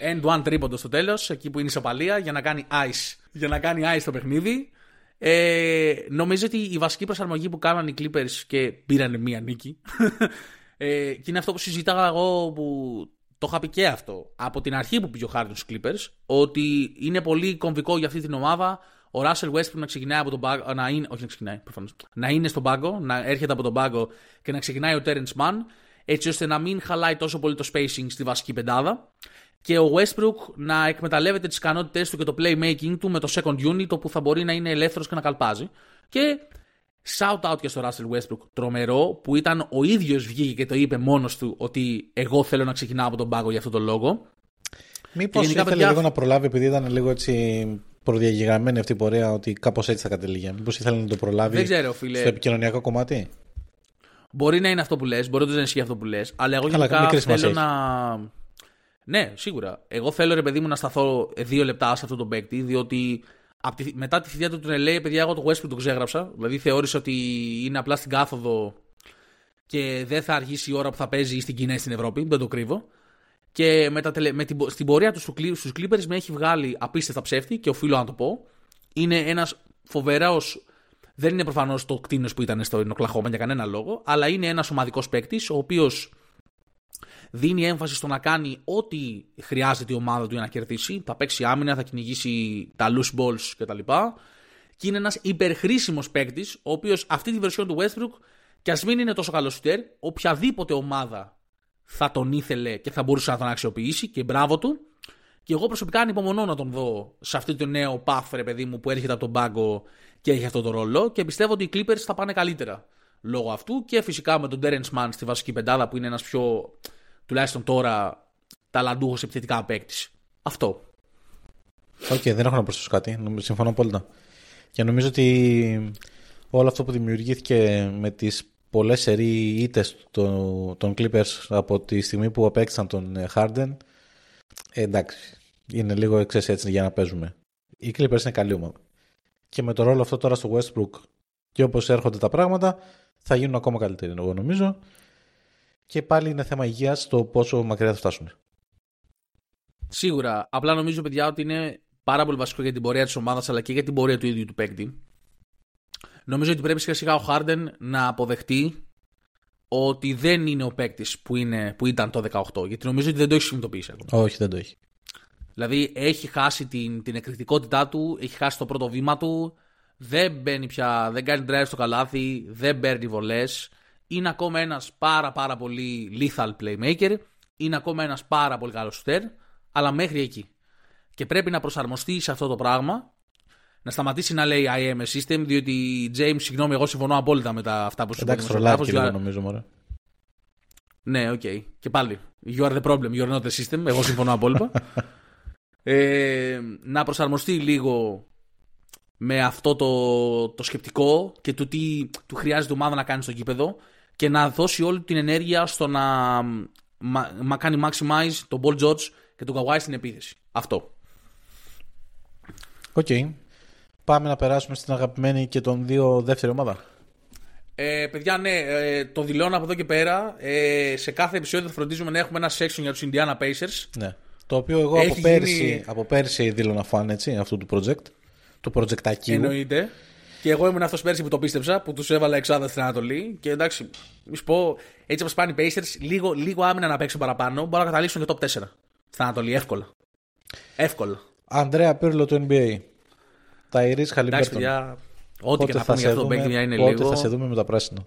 End one τρίποντος στο τέλος, εκεί που είναι η σοπαλία, για να κάνει ice. Για να κάνει ice το παιχνίδι. Ε, νομίζω ότι η βασική προσαρμογή που κάνανε οι Clippers και πήραν μία νίκη. ε, και είναι αυτό που συζητάγα εγώ που το είχα πει και αυτό από την αρχή που πήγε ο Χάρντον στους Clippers. Ότι είναι πολύ κομβικό για αυτή την ομάδα ο Russell Westbrook να ξεκινάει από τον πάγκο. Να είναι, όχι να ξεκινάει, προφανώς, να είναι στον πάγκο, να έρχεται από τον πάγκο και να ξεκινάει ο Terence Mann, έτσι ώστε να μην χαλάει τόσο πολύ το spacing στη βασική πεντάδα και ο Westbrook να εκμεταλλεύεται τις ικανότητές του και το playmaking του με το second unit όπου θα μπορεί να είναι ελεύθερος και να καλπάζει. Και shout out και στο Russell Westbrook τρομερό που ήταν ο ίδιος βγήκε και το είπε μόνος του ότι εγώ θέλω να ξεκινάω από τον πάγκο για αυτόν τον λόγο. Μήπως ήθελε παιδιά... λίγο να προλάβει επειδή ήταν λίγο έτσι προδιαγεγραμμένη αυτή η πορεία ότι κάπως έτσι θα κατελήγει. Μήπως ήθελε να το προλάβει Δεν ξέρω, φίλε. στο επικοινωνιακό κομμάτι; Μπορεί να είναι αυτό που λες, μπορεί να δεν ισχύει αυτό που λες, αλλά εγώ Καλά, γενικά μικρή θέλω σημασία να. Ναι, σίγουρα. Εγώ θέλω ρε παιδί μου να σταθώ δύο λεπτά σε αυτό τον παίκτη, διότι απ' τη- μετά τη θητεία του του LA, παιδιά, εγώ το Westbrook το ξέγραψα. Δηλαδή θεώρησα ότι είναι απλά στην κάθοδο και δεν θα αργήσει η ώρα που θα παίζει ή στην Κίνα ή στην Ευρώπη. Δεν το κρύβω. Και με τα τελε... με την... πο- στην πορεία του στους Clippers με έχει βγάλει απίστευτα ψεύτη και οφείλω να το πω. Είναι ένας φοβερός. Δεν είναι προφανώς το κτίνος που ήταν στο Οκλαχώμα για κανένα λόγο, αλλά είναι ένας ομαδικός παίκτης, ο οποίος δίνει έμφαση στο να κάνει ό,τι χρειάζεται η ομάδα του για να κερδίσει. Θα παίξει άμυνα, θα κυνηγήσει τα loose balls κτλ. Και είναι ένας υπερχρήσιμος παίκτης, ο οποίος αυτή τη βερσιόν του Westbrook, κι ας μην είναι τόσο καλός σουτέρ, οποιαδήποτε ομάδα θα τον ήθελε και θα μπορούσε να τον αξιοποιήσει και μπράβο του. Και εγώ προσωπικά ανυπομονώ να τον δω σε αυτό το νέο path, ρε παιδί μου, που έρχεται από τον πάγκο και έχει αυτό το ρόλο. Και πιστεύω ότι οι Clippers θα πάνε καλύτερα λόγω αυτού. Και φυσικά με τον Terence Mann στη βασική πεντάδα, που είναι ένας πιο, τουλάχιστον τώρα, ταλαντούχος επιθετικά παίκτης. Αυτό. Οκ, δεν έχω να προσθέσω κάτι. Νομίζω- Συμφωνώ απόλυτα. Και νομίζω ότι όλο αυτό που δημιουργήθηκε με τις πολλές σερί ήττες των, των Clippers από τη στιγμή που απέκτησαν τον ε, Harden ε, εντάξει, είναι λίγο εξές έτσι για να παίζουμε. Οι Clippers είναι καλή ομάδα. Και με το ρόλο αυτό τώρα στο Westbrook και όπως έρχονται τα πράγματα θα γίνουν ακόμα καλύτεροι εγώ νομίζω. Και πάλι είναι θέμα υγείας το πόσο μακριά θα φτάσουν. Σίγουρα. Απλά νομίζω, παιδιά, ότι είναι πάρα πολύ βασικό για την πορεία της ομάδας αλλά και για την πορεία του ίδιου του παίκτη. Νομίζω ότι πρέπει σιγά σιγά ο Χάρντεν να αποδεχτεί ότι δεν είναι ο παίκτης που, είναι, που ήταν το 18. Γιατί νομίζω ότι δεν το έχει συνειδητοποιήσει ακόμα. Όχι, δεν το έχει. Δηλαδή έχει χάσει την, την εκρηκτικότητά του, έχει χάσει το πρώτο βήμα του, δεν μπαίνει πια, δεν κάνει drive στο καλάθι, δεν παίρνει βολές. Είναι ακόμα ένας πάρα πάρα πολύ lethal playmaker, είναι ακόμα ένας πάρα πολύ καλός shooter, αλλά μέχρι εκεί. Και πρέπει να προσαρμοστεί σε αυτό το πράγμα, να σταματήσει να λέει I am a system, διότι James, συγγνώμη, εγώ συμφωνώ απόλυτα με τα αυτά που σου Εντάξει, είπα τρολάρει και δημοσιογράφος, λίγο νομίζω μωρέ. ναι, οκ. Και πάλι. You are the problem, you are not the system. Εγώ συμφωνώ απόλυτα. ε, να προσαρμοστεί λίγο με αυτό το, το σκεπτικό και το τι του χρειάζεται η ομάδα να κάνει στο γήπεδο και να δώσει όλη την ενέργεια στο να μα, μα κάνει maximize τον Paul George και τον Kawhi στην επίθεση. Αυτό. Οκ. Πάμε να περάσουμε στην αγαπημένη και των δύο δεύτερη ομάδα. Ε, παιδιά, ναι, ε, το δηλώνω από εδώ και πέρα. Ε, σε κάθε επεισόδιο θα φροντίζουμε να έχουμε ένα section για τους Indiana Pacers. Ναι. Το οποίο εγώ Έχει από πέρσι, γίνει- από πέρσι δήλωνα φαν έτσι, αυτού του project. Του projectακίου. Εννοείται. Και εγώ ήμουν αυτός πέρσι που το πίστεψα, που τους έβαλα εξάδα στην Ανατολή. Και εντάξει, μη σου πω, έτσι όπως πάνε οι Pacers, λίγο, λίγο άμυνα να παίξουν παραπάνω, μπορούν να καταλήξουν και top 4 στην Ανατολή, εύκολα. Εύκολα. Ανδρέα Πύρλο του NBA. Ταϊρή Εντάξει, Χαλιμπέρτον. παιδιά, ό,τι και να πούμε για αυτό το δούμε, παίκτη, παιδιά, είναι πότε λίγο. θα σε δούμε με τα πράσινα.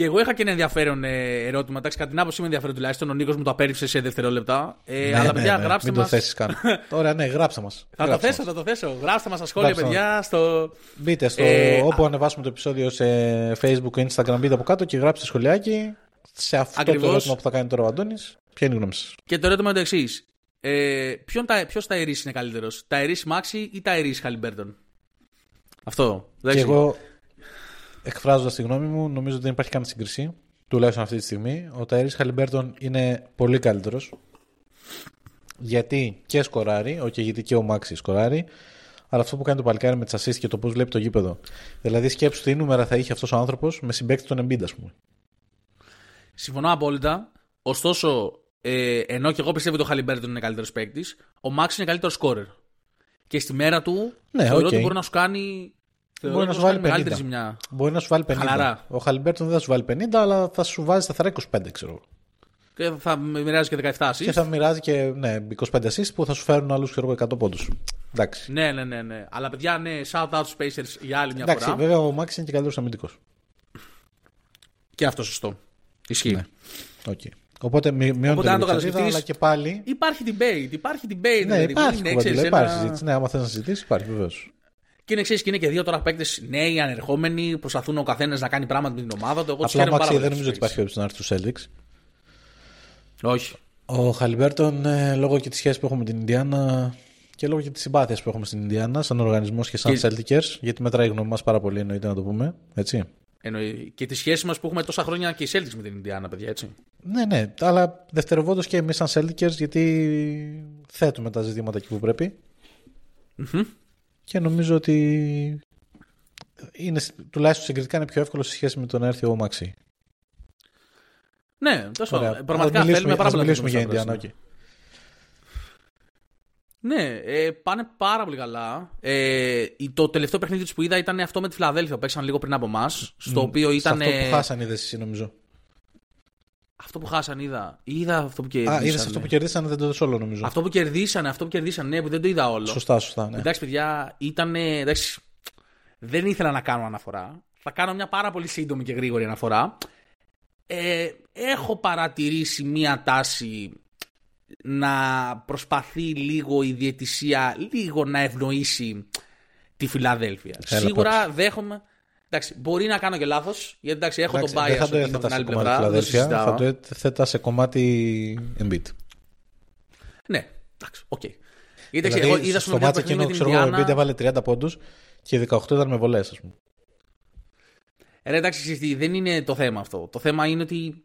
Και εγώ είχα και ένα ενδιαφέρον ε, ερώτημα. Εντάξει, κατά την άποψή μου ενδιαφέρον τουλάχιστον. Ο Νίκος μου το απέρριψε σε δευτερόλεπτα. Ε, αλλά παιδιά, γράψτε Ναι, Μην μας. το θέσεις καν. Ωραία, ναι, γράψτε μας. Θα το θέσω, θα το θέσω. Γράψτε μας στα σχόλια, Γράψτε μας. παιδιά. Στο... Μπείτε στο Ε, όπου ανεβάσουμε το επεισόδιο σε Facebook και Instagram, μπείτε από κάτω και γράψτε σχολιάκι σε αυτό Ακριβώς. το ερώτημα που θα κάνει τώρα ο Αντώνης. Ποια είναι η γνώμη σας; Και το ερώτημα είναι το εξής. Ε, Ποιος Ταϊρή είναι καλύτερος, Ταϊρή Μάξι ή Ταϊρή Χαλιμπέρτον. Αυτό. Και Εντάξει. εγώ, εκφράζοντας τη γνώμη μου, νομίζω ότι δεν υπάρχει καν σύγκριση. Τουλάχιστον αυτή τη στιγμή. Ο Tyrese Haliburton είναι πολύ καλύτερος. Γιατί και σκοράρει, όχι γιατί και ο Maxey σκοράρει. Αλλά αυτό που κάνει το παλικάρι με τις assist και το πώς βλέπει το γήπεδο. Δηλαδή, σκέψου τι νούμερα θα είχε αυτός ο άνθρωπος με συμπέκτη τον Embiid, ας πούμε. Συμφωνώ απόλυτα. Ωστόσο, ε, ενώ και εγώ πιστεύω ότι ο Χαλιμπέρτον είναι καλύτερος παίκτης, ο Maxey είναι καλύτερος σκόρερ. Και στη μέρα του Ναι, θεωρώ οκ. ότι μπορεί να σου κάνει. Θεωρώ Μπορεί να ότι σου μπορεί βάλει μεγαλύτερη 50. ζημιά. Μπορεί να σου βάλει 50. Χαλαρά. Ο Χαλιμπέρτον δεν θα σου βάλει 50, αλλά θα σου βάζει σταθερά 25, ξέρω εγώ. Και θα μοιράζει και 17 assists. Και θα μοιράζει και ναι, 25 assists που θα σου φέρουν άλλους 100 πόντους. Εντάξει. Ναι, ναι, ναι, ναι. Αλλά παιδιά, ναι, shout out στους Pacers για άλλη μια Εντάξει, φορά. βέβαια ο Maxey είναι και καλύτερος αμυντικός. Και αυτό σωστό. Ισχύει. Ναι. Okay. Οπότε μει- μειώνει Οπότε, αν το το λίγο κατα σκεφτείς- αλλά και πάλι. Υπάρχει debate, υπάρχει debate. Ναι, δηλαδή, υπάρχει είναι, κουβέντα, ξέρεις, υπάρχει ένα- συζήτηση. Ναι, άμα θες να συζητήσεις, υπάρχει βεβαίως. Και είναι εξή και είναι και δύο τώρα παίκτες νέοι, ανερχόμενοι, προσπαθούν ο καθένας να κάνει πράγματα με την ομάδα του. Εγώ τους Απλά ο χαίρομαι Μάξι πάρα δεν πολύ νομίζω ότι υπάρχει τους περίπτωση να έρθει στου Celtics. παίκτες. Όχι. Ο Χαλιμπέρτον, ε, λόγω και της σχέσης που έχουμε με την Ινδιάνα και λόγω και της συμπάθειας που έχουμε στην Ινδιάνα, σαν οργανισμός και σαν Και- Celtics, γιατί μετράει η γνώμη μας πάρα πολύ, εννοείται να το πούμε. Έτσι. Εννοεί. Και τη σχέση μας που έχουμε τόσα χρόνια και οι Celtics με την Ινδιάνα, παιδιά, έτσι. Ναι, ναι, αλλά δευτερευόντως και εμείς σαν Celtics, γιατί θέτουμε τα ζητήματα εκεί που πρεπει Και νομίζω ότι είναι, τουλάχιστον συγκριτικά είναι πιο εύκολο σε σχέση με το να έρθει ο Maxey. Ναι, τέλο Ωραία. πάντων. Πραγματικά Ας μιλήσουμε- θέλουμε πάρα ας πολύ να μιλήσουμε για δούμε στα Ινδιάνα. πράσινα. οκ. Ναι, ε, πάνε πάρα πολύ καλά. Ε, το τελευταίο παιχνίδι τους που είδα ήταν αυτό με τη Φιλαδέλφια που παίξαν λίγο πριν από εμάς. Στο οποίο Σε ήταν. αυτό που χάσαν είδες εσύ νομίζω. Αυτό που χάσαν είδα. Είδα αυτό που Α, κερδίσανε. είδε αυτό που κερδίσανε, δεν το είδες όλο νομίζω. Αυτό που κερδίσανε, αυτό που κερδίσανε, ναι, που δεν το είδα όλο. Σωστά, σωστά. Ναι. Εντάξει, παιδιά, ήταν. Εντάξει, δεν ήθελα να κάνω αναφορά. Θα κάνω μια πάρα πολύ σύντομη και γρήγορη αναφορά. Ε, έχω παρατηρήσει μια τάση να προσπαθεί λίγο η διαιτησία λίγο να ευνοήσει τη Φιλαδέλφια. Έλα, Σίγουρα δέχομαι. Εντάξει, μπορεί να κάνω και λάθος. Γιατί εντάξει, έχω Εντάξει, τον δεν bias θα το ότι είμαι από έθετα την σε άλλη κομμάτι πλευρά. Δεν το Φιλαδέλφια, συζητάω. θα το έθετα σε κομμάτι Embiid. Ναι, εντάξει, οκ. Γιατί εντάξει, Δηλαδή, εγώ είδα στο στο μάτσο παιχνίδι εκείνο, με την ξέρω εγώ, ο Embiid Ινδιάνα. έβαλε 30 πόντους και οι 18 ήταν με βολές, ας πούμε. Ε, Ρε, εντάξει, ξέρεις τι, δεν είναι το θέμα αυτό. Το θέμα είναι ότι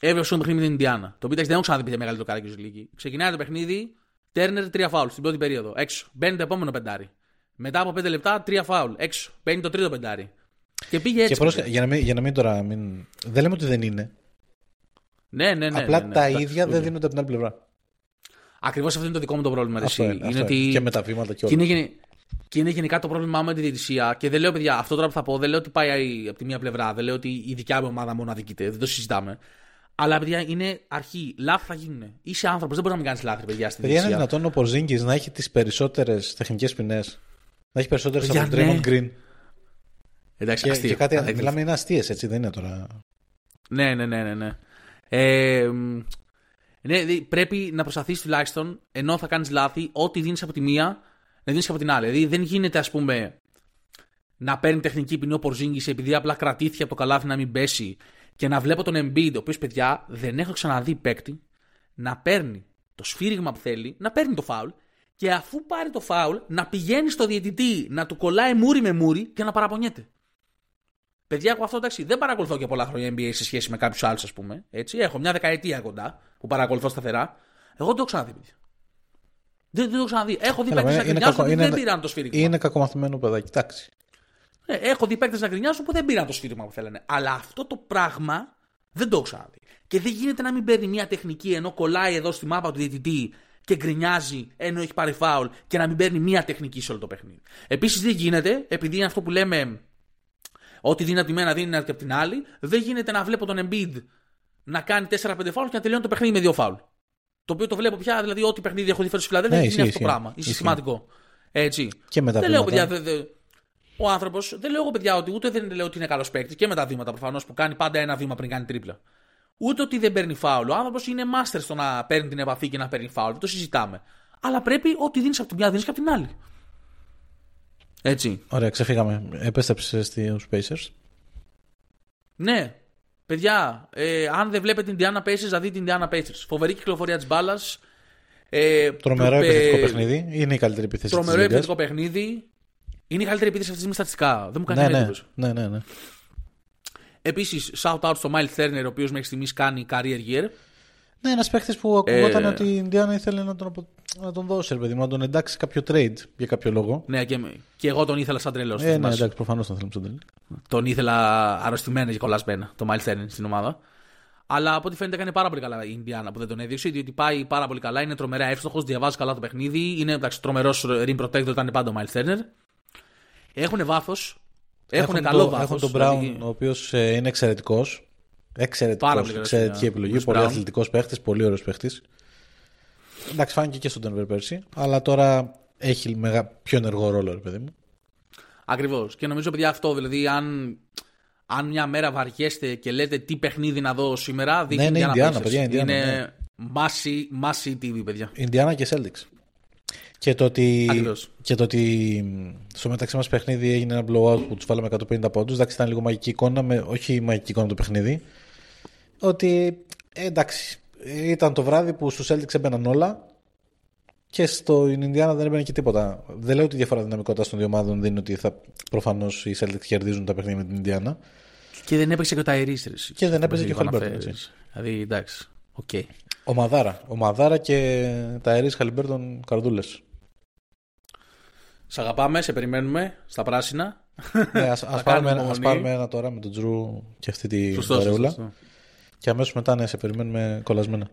έβρεπε στο παιχνίδι με την Ινδιάνα. Το οποίο εντάξει, δεν έχω ξαναδεί πια μεγαλύτερο καράκι στη λίγη. Ξεκινάει το παιχνίδι, Τέρνερ τρία φάουλ στην πρώτη περίοδο. Έξω. Μπαίνει το επόμενο πεντάρι. Μετά από 5 λεπτά, τρία φάουλ. Έξω. Μπαίνει το τρίτο πεντάρι. Και πήγε έτσι. και πρόσεχε, παιδιά. για, να μην, για να μην τώρα. Μην... Δεν λέμε ότι δεν είναι. Ναι, ναι, ναι. Απλά ναι, ναι, τα εντάξει, ίδια οκ. δεν δίνονται από την άλλη πλευρά. Ακριβώς αυτό είναι το δικό μου το πρόβλημα. Αυτό εσύ. είναι, είναι αυτό ότι... είναι. Και με τα βήματα και Και όλα. είναι, γενι- και είναι γενικά το πρόβλημά μου με τη διαιτησία. Και δεν λέω, παιδιά, αυτό τώρα που θα πω, δεν λέω ότι πάει από τη μία πλευρά. Δεν λέω ότι η δικιά μου ομάδα μόνο αδικείται. Δεν το συζητάμε. Αλλά, παιδιά, είναι αρχή. Λάθη θα γίνουν. Είσαι άνθρωπος, δεν μπορείς να μην κάνεις λάθη, παιδιά, στην Παιδιά, είναι διαιτησία. δυνατόν ο Πορζίνγκη να έχει τις περισσότερες τεχνικές ποινές. Να έχει περισσότερες από Παιδιά, τον ναι. Draymond Green. Εντάξει, Και, αστείο. και κάτι, Αλήθεια. μιλάμε είναι αστείες, έτσι δεν είναι τώρα. Ναι, ναι, ναι, ναι. ναι. Ε, μ, ναι, δη- πρέπει να προσπαθείς τουλάχιστον ενώ θα κάνεις λάθη, ό,τι δίνεις από τη μία, να δίνεις από την άλλη. Δηλαδή δεν γίνεται, ας πούμε, να παίρνει τεχνική ποινή ο Πορζίνγκης επειδή απλά κρατήθηκε από το καλάθι να μην πέσει και να βλέπω τον Embiid, ο οποίος παιδιά δεν έχω ξαναδεί παίκτη να παίρνει το σφύριγμα που θέλει, να παίρνει το φάουλ και αφού πάρει το φάουλ να πηγαίνει στο διαιτητή να του κολλάει μούρι με μούρι και να παραπονιέται. Παιδιά, εγώ αυτό εντάξει, δεν παρακολουθώ και πολλά χρόνια NBA σε σχέση με κάποιους άλλους, ας πούμε. Έτσι. Έχω μια δεκαετία κοντά που παρακολουθώ σταθερά. Εγώ δεν το έχω ξαναδεί, παιδιά. Δεν, δεν το έχω ξαναδεί. Έχω δει Έλα, παίκτες να είναι, γκρινιάζουν κακο- που είναι, δεν πήραν το σφύριγμα. είναι κακομαθημένο παιδάκι. Εντάξει. Ναι, έχω δει παίκτες να γκρινιάζουν που δεν πήραν το σφύριγμα που θέλανε. Αλλά αυτό το πράγμα δεν το έχω ξαναδεί. Και δεν γίνεται να μην παίρνει μια τεχνική ενώ κολλάει εδώ στη μάπα του διαιτητή και γκρινιάζει ενώ έχει πάρει φάουλ και να μην παίρνει μια τεχνική σε όλο το παιχνίδι. Επίσης δεν γίνεται, επειδή είναι αυτό που λέμε Ό,τι δίνει από τη μένα δίνει και από την άλλη. Δεν γίνεται να βλέπω τον Embiid να κάνει 4-5 φάουλ και να τελειώνει το παιχνίδι με δύο φάουλ. Το οποίο το βλέπω πια, δηλαδή, ό,τι παιχνίδι έχω δει φέτος στη Φιλαδέλφια Ναι, είναι ισχύει, αυτό το ισχύει. πράγμα. Είναι Ισχύει. συστηματικό. Έτσι. Και με τα δεν λέω, βήματα. παιδιά, δε- δε- ο άνθρωπος, δεν λέω εγώ, παιδιά, ότι ούτε δεν λέω ότι είναι καλός παίκτης και με τα βήματα προφανώς που κάνει πάντα ένα βήμα πριν κάνει τρίπλα. Ούτε ότι δεν παίρνει φάουλ. Ο άνθρωπος είναι master στο να παίρνει την επαφή και να παίρνει φάουλ. Δεν το συζητάμε. Αλλά πρέπει ό,τι δίνεις από τη μια δίνεις και από την άλλη. Έτσι. Ωραία, ξεφύγαμε. Επέστρεψε στους Pacers. Ναι. Παιδιά, ε, αν δεν βλέπετε την Diana Pacers, θα δείτε την Diana Pacers. Φοβερή κυκλοφορία της μπάλας. Ε, Τρομερό ε, επιθετικό παιχνίδι. Είναι η καλύτερη επίθεση της Τρομερό Λίγκας. επιθετικό παιχνίδι. Είναι η καλύτερη επίθεση αυτή τη στιγμή στατιστικά. Δεν μου κάνει Ναι, ναι, ναι, εντύπωση. ναι, ναι, ναι. Επίσης, shout out στο Miles Turner, ο οποίος μέχρι στιγμής κάνει career year. Ναι, ένας παίχτης που ακουγόταν Ε, ότι η Ινδιάνα ήθελε να τον, απο- να τον δώσει, ρε παιδί μου, να τον εντάξει σε κάποιο trade για κάποιο λόγο. Ναι, και, και εγώ τον ήθελα σαν τρελό. Ε, ναι, εντάξει, προφανώς τον θέλουμε στον τελικό. Τον ήθελα αρρωστημένα και κολλασμένα, το Miles Turner στην ομάδα. Αλλά από ό,τι φαίνεται κάνει πάρα πολύ καλά η Ινδιάνα που δεν τον έδειξε, διότι πάει πάρα πολύ καλά, είναι τρομερά εύστοχος, διαβάζει καλά το παιχνίδι, είναι τρομερός rim protector, ήταν πάντα ο Miles Turner. Έχουν βάθος. Έχουν, καλό το, βάθος. Έχουν τον Brown, ο οποίος είναι εξαιρετικός. Εξαιρετικός. Πάρα πολύ καλός, Εξαιρετική yeah. επιλογή. Bruce Πολύ Brown. αθλητικός παίχτη. Πολύ ωραίος παίχτη. Εντάξει, φάνηκε και στον Denver πέρσι. Αλλά τώρα έχει μεγα... πιο ενεργό ρόλο, ρε παιδί μου. Ακριβώς. Και νομίζω, παιδιά, αυτό δηλαδή, αν, αν μια μέρα βαριέστε και λέτε τι παιχνίδι να δω σήμερα, δείτε Ναι, ναι, Indiana Indiana, Pacers. παιδιά, Indiana, Είναι ναι. μάση, μάση TV, παιδιά. Ινδιάνα και Celtics. Και το ότι, Ακριβώς. και το ότι μ, στο μεταξύ μας παιχνίδι έγινε ένα blowout που τους βάλαμε 150 πόντους. Εντάξει, ήταν λίγο μαγική εικόνα, με, όχι μαγική εικόνα το παιχνίδι. Ότι ε, εντάξει, ήταν το βράδυ που στους Celtics έμπαιναν όλα. Και στο Ινδιάνα δεν έμπαινε και τίποτα. Δεν λέω ότι η διαφορά δυναμικότητας των δύο ομάδων δεν είναι ότι θα προφανώς οι Celtics κερδίζουν τα παιχνίδια με την Ινδιάνα. Και δεν έπαιξε και ο Tyrese. Και δεν έπαιζε και ο Χαλιμπέρτον. Δηλαδή εντάξει. Okay. Ομαδάρα. Ομαδάρα και Tyrese Haliburton καρδούλες. Σ' αγαπάμε, σε περιμένουμε στα πράσινα. Ναι, ας, ας, πάρουμε, ας πάρουμε ένα τώρα με τον Jrue και αυτή τη βαρεούλα. Και αμέσως μετά ναι, σε περιμένουμε κολασμένα.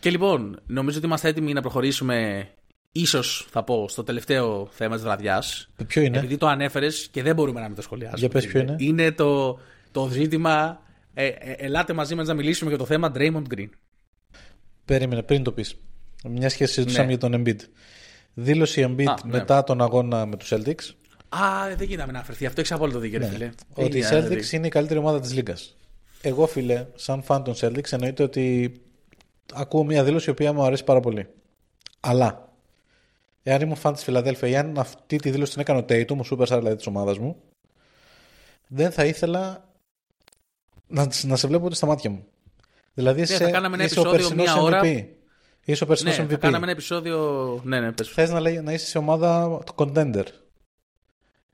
Και λοιπόν, νομίζω ότι είμαστε έτοιμοι να προχωρήσουμε ίσως θα πω στο τελευταίο θέμα της βραδιάς. Ποιο είναι; Επειδή το ανέφερες και δεν μπορούμε να μην το σχολιάσουμε. Για πες ποιο είναι. Είναι το, το ζήτημα, ε, ε, ελάτε μαζί μας να μιλήσουμε για το θέμα Draymond Green. Περίμενε, πριν το πεις. Μια σχέση συζητούσαμε ναι. για τον Embiid. Δήλωση Embiid Α, ναι. μετά τον αγώνα με τους Celtics. Α, δεν γίνεται να αφαιρθεί. Αυτό έχεις απόλυτο δίκιο, ναι. φίλε. Ότι οι Celtics είναι η καλύτερη ομάδα της Λίγκα. Εγώ, φίλε, σαν φαν των Celtics, εννοείται ότι ακούω μια δήλωση η οποία μου αρέσει πάρα πολύ. Αλλά, εάν ήμουν φαν της Φιλαδέλφια ή αν αυτή τη δήλωση την έκανε ο Tatum, ο Superstar δηλαδή της ομάδας μου, δεν θα ήθελα να, να σε βλέπω ούτε στα μάτια μου. Δηλαδή, ναι, σε, θα κάναμε ένα επεισόδιο μία ώρα. MVP. Είσαι ο περσινός ναι, MVP. Θα κάναμε ένα επεισόδιο. Ναι, ναι, πες. Θες να, να είσαι σε ομάδα contender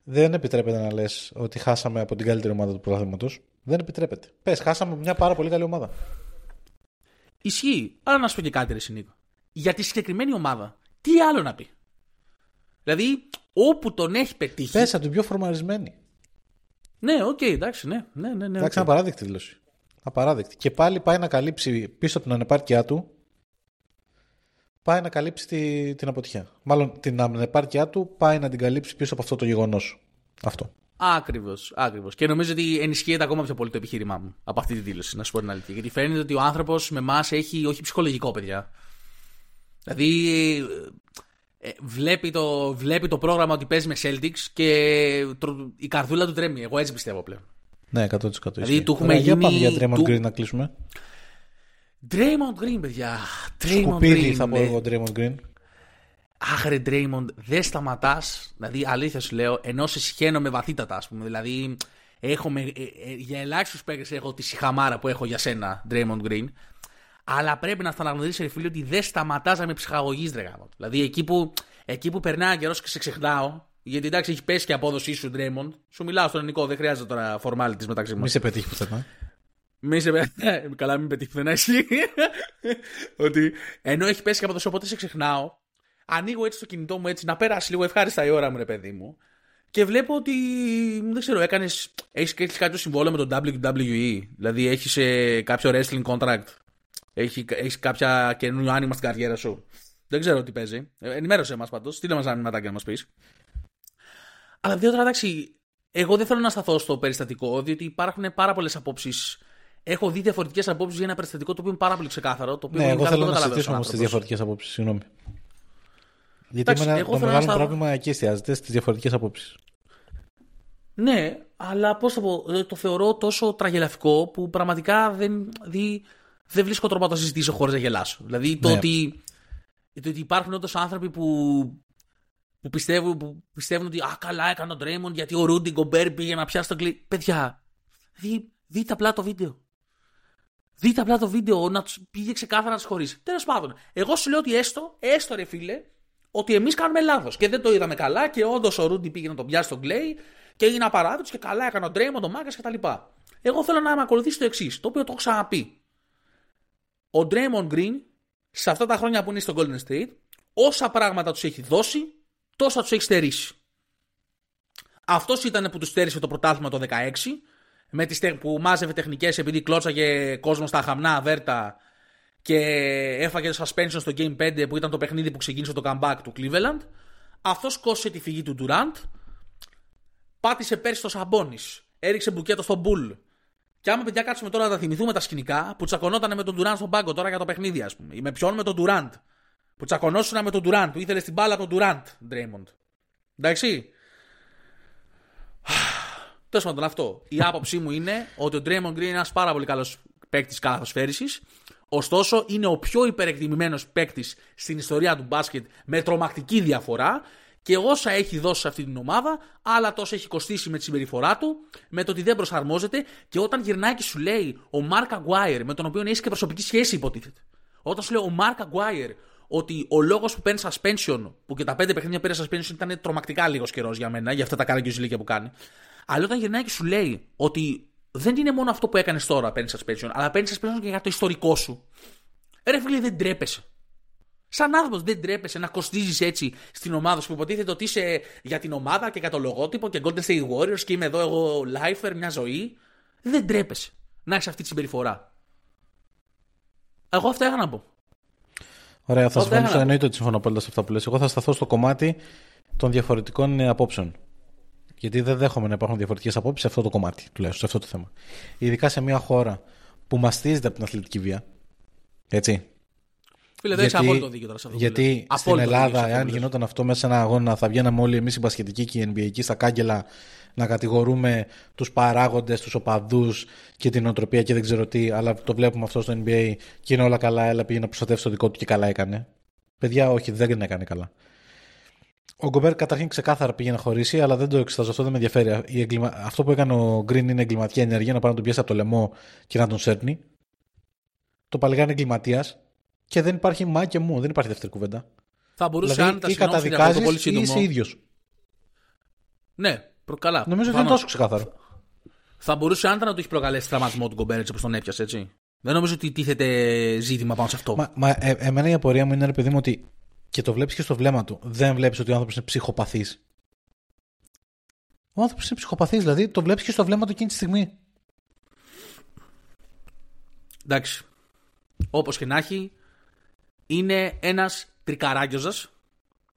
δεν επιτρέπεται να λες ότι χάσαμε από την καλύτερη ομάδα του πρωταθλήματο. Δεν επιτρέπεται. Πες, χάσαμε από μια πάρα πολύ καλή ομάδα. Ισχύει. Αλλά να σου πω και κάτι, Ρε Συνήκο. Για τη συγκεκριμένη ομάδα, τι άλλο να πει; Δηλαδή, όπου τον έχει πετύχει. Πες από την πιο φορμαρισμένη. Ναι, OK, okay, εντάξει, ναι. ναι, ναι, ναι εντάξει, okay. απαράδεκτη δήλωση. Απαράδεκτη. Και πάλι πάει να καλύψει πίσω από την ανεπάρκειά του πάει να καλύψει τη, την αποτυχία. Μάλλον την ανεπάρκειά του πάει να την καλύψει πίσω από αυτό το γεγονός. Αυτό. Ακριβώς, ακριβώς. Και νομίζω ότι ενισχύεται ακόμα πιο πολύ το επιχείρημά μου από αυτή τη δήλωση, να σου πω την αλήθεια. Γιατί φαίνεται ότι ο άνθρωπος με εμάς έχει όχι ψυχολογικό, παιδιά. Δηλαδή, ε, βλέπει, το, βλέπει το πρόγραμμα ότι παίζει με Celtics και η καρδούλα του τρέμει. Εγώ έτσι πιστεύω πλέον. Ναι, 100%. Δηλαδή, του έχουμε γίνει. Για πάμε για Draymond Green να κλείσουμε. Draymond Green, παιδιά. Σκουπίδι θα πω εγώ Draymond Green. Αχ, ρε Draymond, δεν σταματάς. Δηλαδή, αλήθεια σου λέω, ενώ σε σχαίνομαι βαθύτατα, ας πούμε. Δηλαδή, έχω με, ε, ε, για ελάχιστους παίκτες έχω τη συχαμάρα που έχω για σένα, Draymond Green. Αλλά πρέπει να στα αναγνωρίσει, ρε φίλε, ότι δεν σταματάς να με ψυχαγωγείς, ρε Δηλαδή, εκεί που, εκεί που περνάει καιρός και σε ξεχνάω, γιατί εντάξει, έχει πέσει και απόδοσή σου, Draymond. Σου μιλάω στον ελληνικό, δεν χρειάζεται τώρα formalities μεταξύ μας. Μη σε πετύχει πουθενά. Μη σε Καλά, μην πετύχει πουθενά εσύ. ότι ενώ έχει πέσει και από το οπότε σε ξεχνάω. Ανοίγω έτσι το κινητό μου έτσι να πέρασε λίγο ευχάριστα η ώρα μου, ρε παιδί μου. Και βλέπω ότι. Δεν ξέρω, έκανες. Έχεις κλείσει κάποιο συμβόλαιο με τον WWE. Δηλαδή έχεις ε, κάποιο wrestling contract. Έχει έχεις κάποια καινούριο άνοιγμα στην καριέρα σου. Δεν ξέρω τι παίζει. Ε, ενημέρωσε μα πάντως. Στείλε μας ένα μηνύματάκι να μας πεις. Αλλά δύο τώρα εντάξει. Εγώ δεν θέλω να σταθώ στο περιστατικό, διότι υπάρχουν πάρα πολλές απόψεις έχω δει διαφορετικές απόψεις για ένα περιστατικό το οποίο είναι πάρα πολύ ξεκάθαρο. Το οποίο ναι, εγώ θέλω να συζητήσουμε όμως τις διαφορετικές απόψεις. Συγγνώμη. Γιατί Εντάξει, το μεγάλο πρόβλημα εκεί εστιάζεται στις διαφορετικές απόψεις. Ναι, αλλά πώς το πω, ε, το θεωρώ τόσο τραγελαφικό που πραγματικά δεν, δι, δεν βρίσκω τρόπο να το συζητήσω χωρίς να γελάσω. Δηλαδή το, ναι. ότι, το ότι υπάρχουν όντως άνθρωποι που, που, πιστεύουν, που πιστεύουν ότι Α, καλά έκανε ο Ντρέιμον γιατί ο Ρούντι Γκομπέρ πήγε να πιάσει τον κλειδί. Παιδιά, δει, δείτε απλά το βίντεο. Δείτε απλά το βίντεο να του πήγε ξεκάθαρα να τους χωρίσει. Τέλος πάντων, εγώ σου λέω ότι έστω, έστω ρε φίλε, ότι εμείς κάνουμε λάθος και δεν το είδαμε καλά και όντως ο Ρούντι πήγε να τον πιάσει τον Κλέη και έγινε απαράδεκτος και καλά έκανε ο Ντρέιμον, τον Μάγκας κτλ. Εγώ θέλω να με ακολουθήσει το εξής, το οποίο το έχω ξαναπεί. Ο Ντρέιμον Green σε αυτά τα χρόνια που είναι στο Golden State, όσα πράγματα τους έχει δώσει, τόσα τους έχει στερήσει. Αυτός ήταν που τους στέρισε το πρωτάθλημα το 16 με τις, που μάζευε τεχνικές επειδή κλώτσαγε κόσμο στα χαμνά αβέρτα και έφαγε suspension στο Game 5 που ήταν το παιχνίδι που ξεκίνησε το comeback του Cleveland. Αυτός κόσε τη φυγή του Durant. Πάτησε πέρσι το Σαμπόνι. Έριξε μπουκέτο στο Bull. Και άμα παιδιά κάτσουμε τώρα να τα θυμηθούμε τα σκηνικά που τσακωνόταν με τον Durant στον πάγκο τώρα για το παιχνίδι, ας πούμε. Ή με ποιον με τον Durant. Που τσακωνόσουν με τον Durant. Που ήθελες την μπάλα τον Durant, Draymond. Εντάξει. Τέλος πάντων, αυτό. Η άποψή μου είναι ότι ο Draymond Green είναι ένας πάρα πολύ καλός παίκτης καλαθοσφαίρισης. Ωστόσο, είναι ο πιο υπερεκτιμημένο παίκτης στην ιστορία του μπάσκετ με τρομακτική διαφορά. Και όσα έχει δώσει σε αυτή την ομάδα, άλλα τόσα έχει κοστίσει με τη συμπεριφορά του, με το ότι δεν προσαρμόζεται. Και όταν γυρνάει και σου λέει ο Μάρκ Αγκουάιερ, με τον οποίο έχει και προσωπική σχέση, υποτίθεται. Όταν σου λέει ο Μάρκ Αγκουάιερ ότι ο λόγος που παίρνει suspension, που και τα πέντε παιχνίδια πήρε suspension ήταν τρομακτικά λίγος καιρός για μένα, για αυτά τα καραγκιόζηλίκια που κάνει. Αλλά όταν γυρνάει και σου λέει ότι δεν είναι μόνο αυτό που έκανες τώρα παίρνεις suspension, αλλά παίρνεις suspension και για το ιστορικό σου. Ρε φίλε, δεν τρέπεσαι. Σαν άνθρωπος δεν τρέπεσαι να κοστίζεις έτσι στην ομάδα σου που υποτίθεται ότι είσαι για την ομάδα και για το λογότυπο και Golden State Warriors και είμαι εδώ εγώ lifer μια ζωή. Δεν τρέπεσαι να έχει αυτή τη συμπεριφορά. Εγώ αυτά είχα να πω. Ωραία, θα Ό,τι συμφωνήσω. έκανα. Εννοείται ότι συμφωνώ απόλυτα σε αυτά που λες. Εγώ θα σταθώ στο κομμάτι των διαφορετικών ε, απόψεων. Γιατί δεν δέχομαι να υπάρχουν διαφορετικές απόψεις σε αυτό το κομμάτι, τουλάχιστον σε αυτό το θέμα. Ειδικά σε μια χώρα που μαστίζεται από την αθλητική βία. Έτσι. Φίλε, δεν έχει απόλυτο δίκιο τώρα σε αυτό. που γιατί λες. στην Απόλυτο δίκιο σε Ελλάδα, αυτό που εάν λες. γινόταν αυτό μέσα σε ένα αγώνα, θα βγαίναμε όλοι εμείς οι μπασχετικοί και οι NBA εκεί στα κάγκελα να κατηγορούμε τους παράγοντες, τους οπαδούς και την οτροπία και δεν ξέρω τι. Αλλά το βλέπουμε αυτό στο NBA και είναι όλα καλά. Έλα πήγε να προστατεύσει το δικό του και καλά έκανε. Παιδιά, όχι, δεν έκανε καλά. Ο Γκομπέρ καταρχήν ξεκάθαρα πήγε να χωρίσει, αλλά δεν το εξετάζω. Αυτό δεν με ενδιαφέρει. Η εγκλημα... Αυτό που έκανε ο Γκριν είναι εγκληματική ενέργεια, να πάει να τον πιέσει από το λαιμό και να τον σέρνει. Το παλιγάρι είναι εγκληματίας και δεν υπάρχει μα και μου, δεν υπάρχει δεύτερη κουβέντα. Θα μπορούσε Δηλαδή, αν τα ή συγγνώμη, το καταδικάζει πολύ ή σύντομο. είσαι ίδιος. Ναι, προ- καλά. Νομίζω ότι είναι Προφανώς. τόσο ξεκάθαρο. Θα μπορούσε άντα να του έχει προκαλέσει τραυματισμό του Γκομπέρ έτσι όπως τον έπιασε, έτσι. Δεν νομίζω ότι τίθεται ζήτημα πάνω σε αυτό. Μα, μα ε, εμένα η απορία μου είναι, ρε παιδί μου, ότι και το βλέπεις και στο βλέμμα του. Δεν βλέπεις ότι ο άνθρωπος είναι ψυχοπαθής. Ο άνθρωπος είναι ψυχοπαθής, δηλαδή το βλέπεις και στο βλέμμα του εκείνη τη στιγμή. Εντάξει. Όπως και να έχει, είναι ένας τρικαράγκιοζα.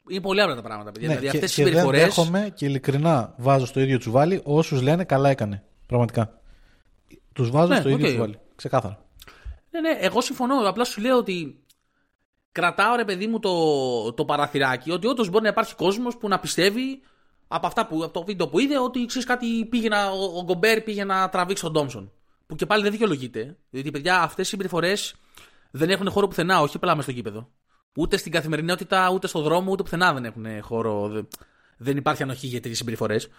Είναι πολύ απλά τα πράγματα, παιδιά. δηλαδή Ναι, και, αυτές τι και δεν συμπεριφορές. δέχομαι και ειλικρινά βάζω στο ίδιο τσουβάλι όσους λένε καλά έκανε. Πραγματικά. Τους βάζω Ναι, στο ίδιο οκ. τσουβάλι. Ξεκάθαρα. Ναι, ναι, εγώ συμφωνώ. Απλά σου λέω ότι κρατάω ρε παιδί μου το, το παραθυράκι ότι όντως μπορεί να υπάρχει κόσμος που να πιστεύει από αυτά που, από το βίντεο που είδε ότι ξέρεις κάτι πήγε να, ο, ο Γκομπέρ πήγε να τραβήξει τον Thompson. Που και πάλι δεν δικαιολογείται. Διότι παιδιά αυτές οι συμπεριφορές δεν έχουν χώρο πουθενά, όχι απλά μες στο γήπεδο. Ούτε στην καθημερινότητα, ούτε στο δρόμο, ούτε πουθενά δεν έχουν χώρο. Δεν, δεν υπάρχει ανοχή για τέτοιες συμπεριφορές.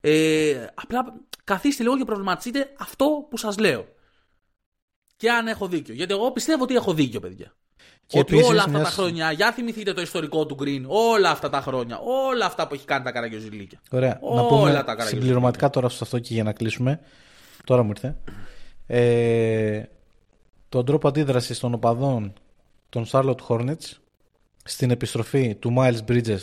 Ε, απλά καθίστε λίγο και προβληματιστείτε αυτό που σας λέω. Και αν έχω δίκιο. Γιατί εγώ πιστεύω ότι έχω δίκιο, παιδιά. Και ότι επίσης όλα αυτά μιας- τα χρόνια, για θυμηθείτε το ιστορικό του Green, όλα αυτά τα χρόνια, όλα αυτά που έχει κάνει τα καραγκιόζηλίκια. Ωραία. Όλα να πούμε τα καραγκιόζηλίκια. συμπληρωματικά τώρα σε αυτό και για να κλείσουμε. Τώρα μου ήρθε. Ε, τον τρόπο αντίδρασης των οπαδών των Charlotte Hornets στην επιστροφή του Miles Bridges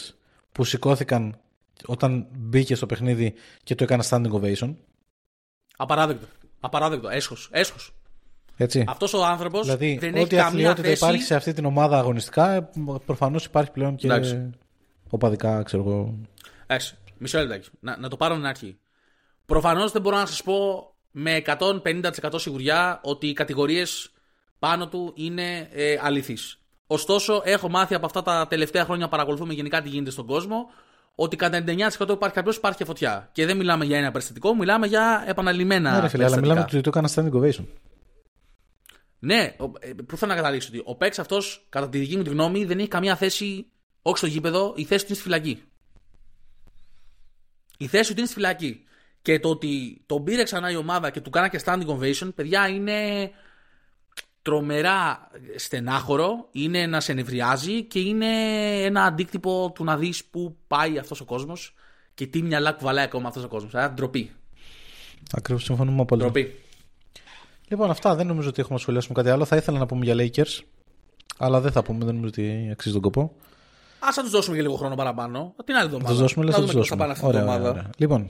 που σηκώθηκαν όταν μπήκε στο παιχνίδι και το έκανε standing ovation. Απαράδεκτο. Απαράδεκτο. Έσχος. Έσχος. Έτσι. Αυτός ο άνθρωπος δηλαδή, δεν έχει ό,τι καμία αθλειότητα θέση. υπάρχει σε αυτή την ομάδα αγωνιστικά, προφανώς υπάρχει πλέον και Εντάξει. οπαδικά, ξέρω εγώ. Εντάξει, μισό λεπτάκι. Να, να το πάρω την αρχή. Προφανώς δεν μπορώ να σας πω με 150% σιγουριά ότι οι κατηγορίες πάνω του είναι ε, αληθεί. Ωστόσο, έχω μάθει από αυτά τα τελευταία χρόνια που παρακολουθούμε γενικά τι γίνεται στον κόσμο ότι κατά 99% υπάρχει κάποιος υπάρχει και φωτιά. Και δεν μιλάμε για ένα περιστατικό, μιλάμε για επαναλημμένα Ναι, ρε φίλε, αλλά περιστατικά. μιλάμε ότι το έκανα standing ovation. Ναι, ο- ε, πού θέλω να καταλήξω ότι ο παίξ αυτός, κατά τη δική μου τη γνώμη, δεν έχει καμία θέση όχι στο γήπεδο, η θέση του είναι στη φυλακή. Η θέση του είναι στη φυλακή. Και το ότι τον πήρε ξανά η ομάδα και του κάνα και standing ovation, παιδιά, είναι τρομερά στενάχωρο, είναι να σε νευριάζει και είναι ένα αντίκτυπο του να δεις πού πάει αυτός ο κόσμος και τι μυαλά κουβαλάει ακόμα αυτός ο κόσμος. Άρα ντροπή. Ακριβώς συμφωνούμε απόλυτα. Ντροπή. Λοιπόν, αυτά δεν νομίζω ότι έχουμε να σχολιάσουμε κάτι άλλο. Θα ήθελα να πούμε για Lakers. Αλλά δεν θα πούμε, δεν νομίζω ότι αξίζει τον κόπο. Ας θα τους δώσουμε και λίγο χρόνο παραπάνω. Την άλλη Θα εβδομάδα. του δώσουμε, λες, Να θα τους δούμε πώς θα δώσουμε. πάνε αυτή την Ωραία, ωραία, εβδομάδα. ωραία. Λοιπόν,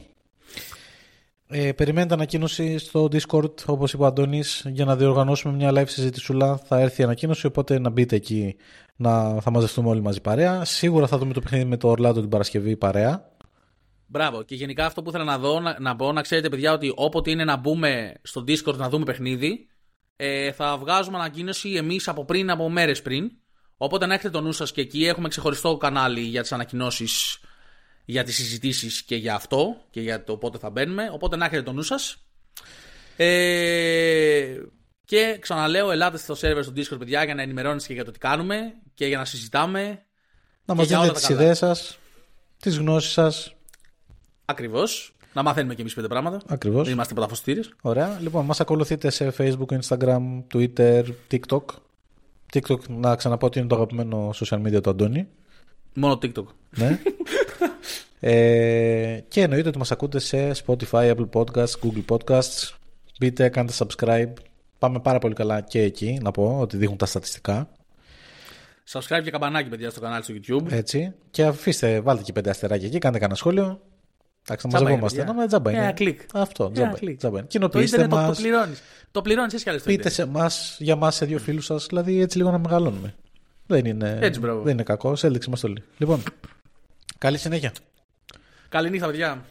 ε, περιμένετε ανακοίνωση στο Discord, όπως είπε ο Αντώνης, για να διοργανώσουμε μια live συζήτησούλα. Θα έρθει η ανακοίνωση, οπότε να μπείτε εκεί να θα μαζευτούμε όλοι μαζί παρέα. Σίγουρα θα δούμε το παιχνίδι με το Ορλάντο την Παρασκευή παρέα. Μπράβο. Και γενικά αυτό που ήθελα να δω, να, να πω, να ξέρετε παιδιά ότι όποτε είναι να μπούμε στο Discord να δούμε παιχνίδι, ε, θα βγάζουμε ανακοίνωση εμείς από πριν, από μέρες πριν. Οπότε να έχετε το νου σας και εκεί έχουμε ξεχωριστό κανάλι για τις ανακοινώσεις, για τις συζητήσεις και για αυτό και για το πότε θα μπαίνουμε. Οπότε να έχετε το νου σας. Ε, και ξαναλέω, ελάτε στο server στο Discord, παιδιά, για να ενημερώνεστε και για το τι κάνουμε και για να συζητάμε. Να Και μας για όλα δείτε τα τις καλά. ιδέες σας, τις γνώσεις σας. Ακριβώς. Να μαθαίνουμε κι εμείς πέντε πράγματα. Ακριβώς. Δεν είμαστε πρωταφωστήρε. Ωραία. Λοιπόν, μας ακολουθείτε σε Facebook, Instagram, Twitter, TikTok. TikTok, να ξαναπώ ότι είναι το αγαπημένο social media του Αντώνη. Μόνο TikTok. Ναι. ε, και εννοείται ότι μας ακούτε σε Spotify, Apple Podcasts, Google Podcasts. Μπείτε, κάντε subscribe. Πάμε πάρα πολύ καλά και εκεί, να πω, ότι δείχνουν τα στατιστικά. Subscribe και καμπανάκι, παιδιά, στο κανάλι στο YouTube. Έτσι. Και αφήστε, βάλτε και πέντε αστεράκια εκεί, κάντε κανένα σχόλιο. Εντάξει, να Τζάμπα μαζευόμαστε. είναι, Να τζάμπα είναι. Ένα κλικ. Αυτό, Ένα τζάμπα. κλικ. τζάμπα είναι. Το Κοινοποιήστε ίντερνετ το, μας. το πληρώνεις. Το πληρώνεις έτσι κι αλλιώ. Πείτε σε εμάς, για εμάς, σε δύο φίλους σας, δηλαδή έτσι λίγο να μεγαλώνουμε. Δεν είναι, Έτσι, μπράβο. δεν είναι κακό, έδειξε μας το λίγο. Λοιπόν, καλή συνέχεια. Καληνύχτα, παιδιά.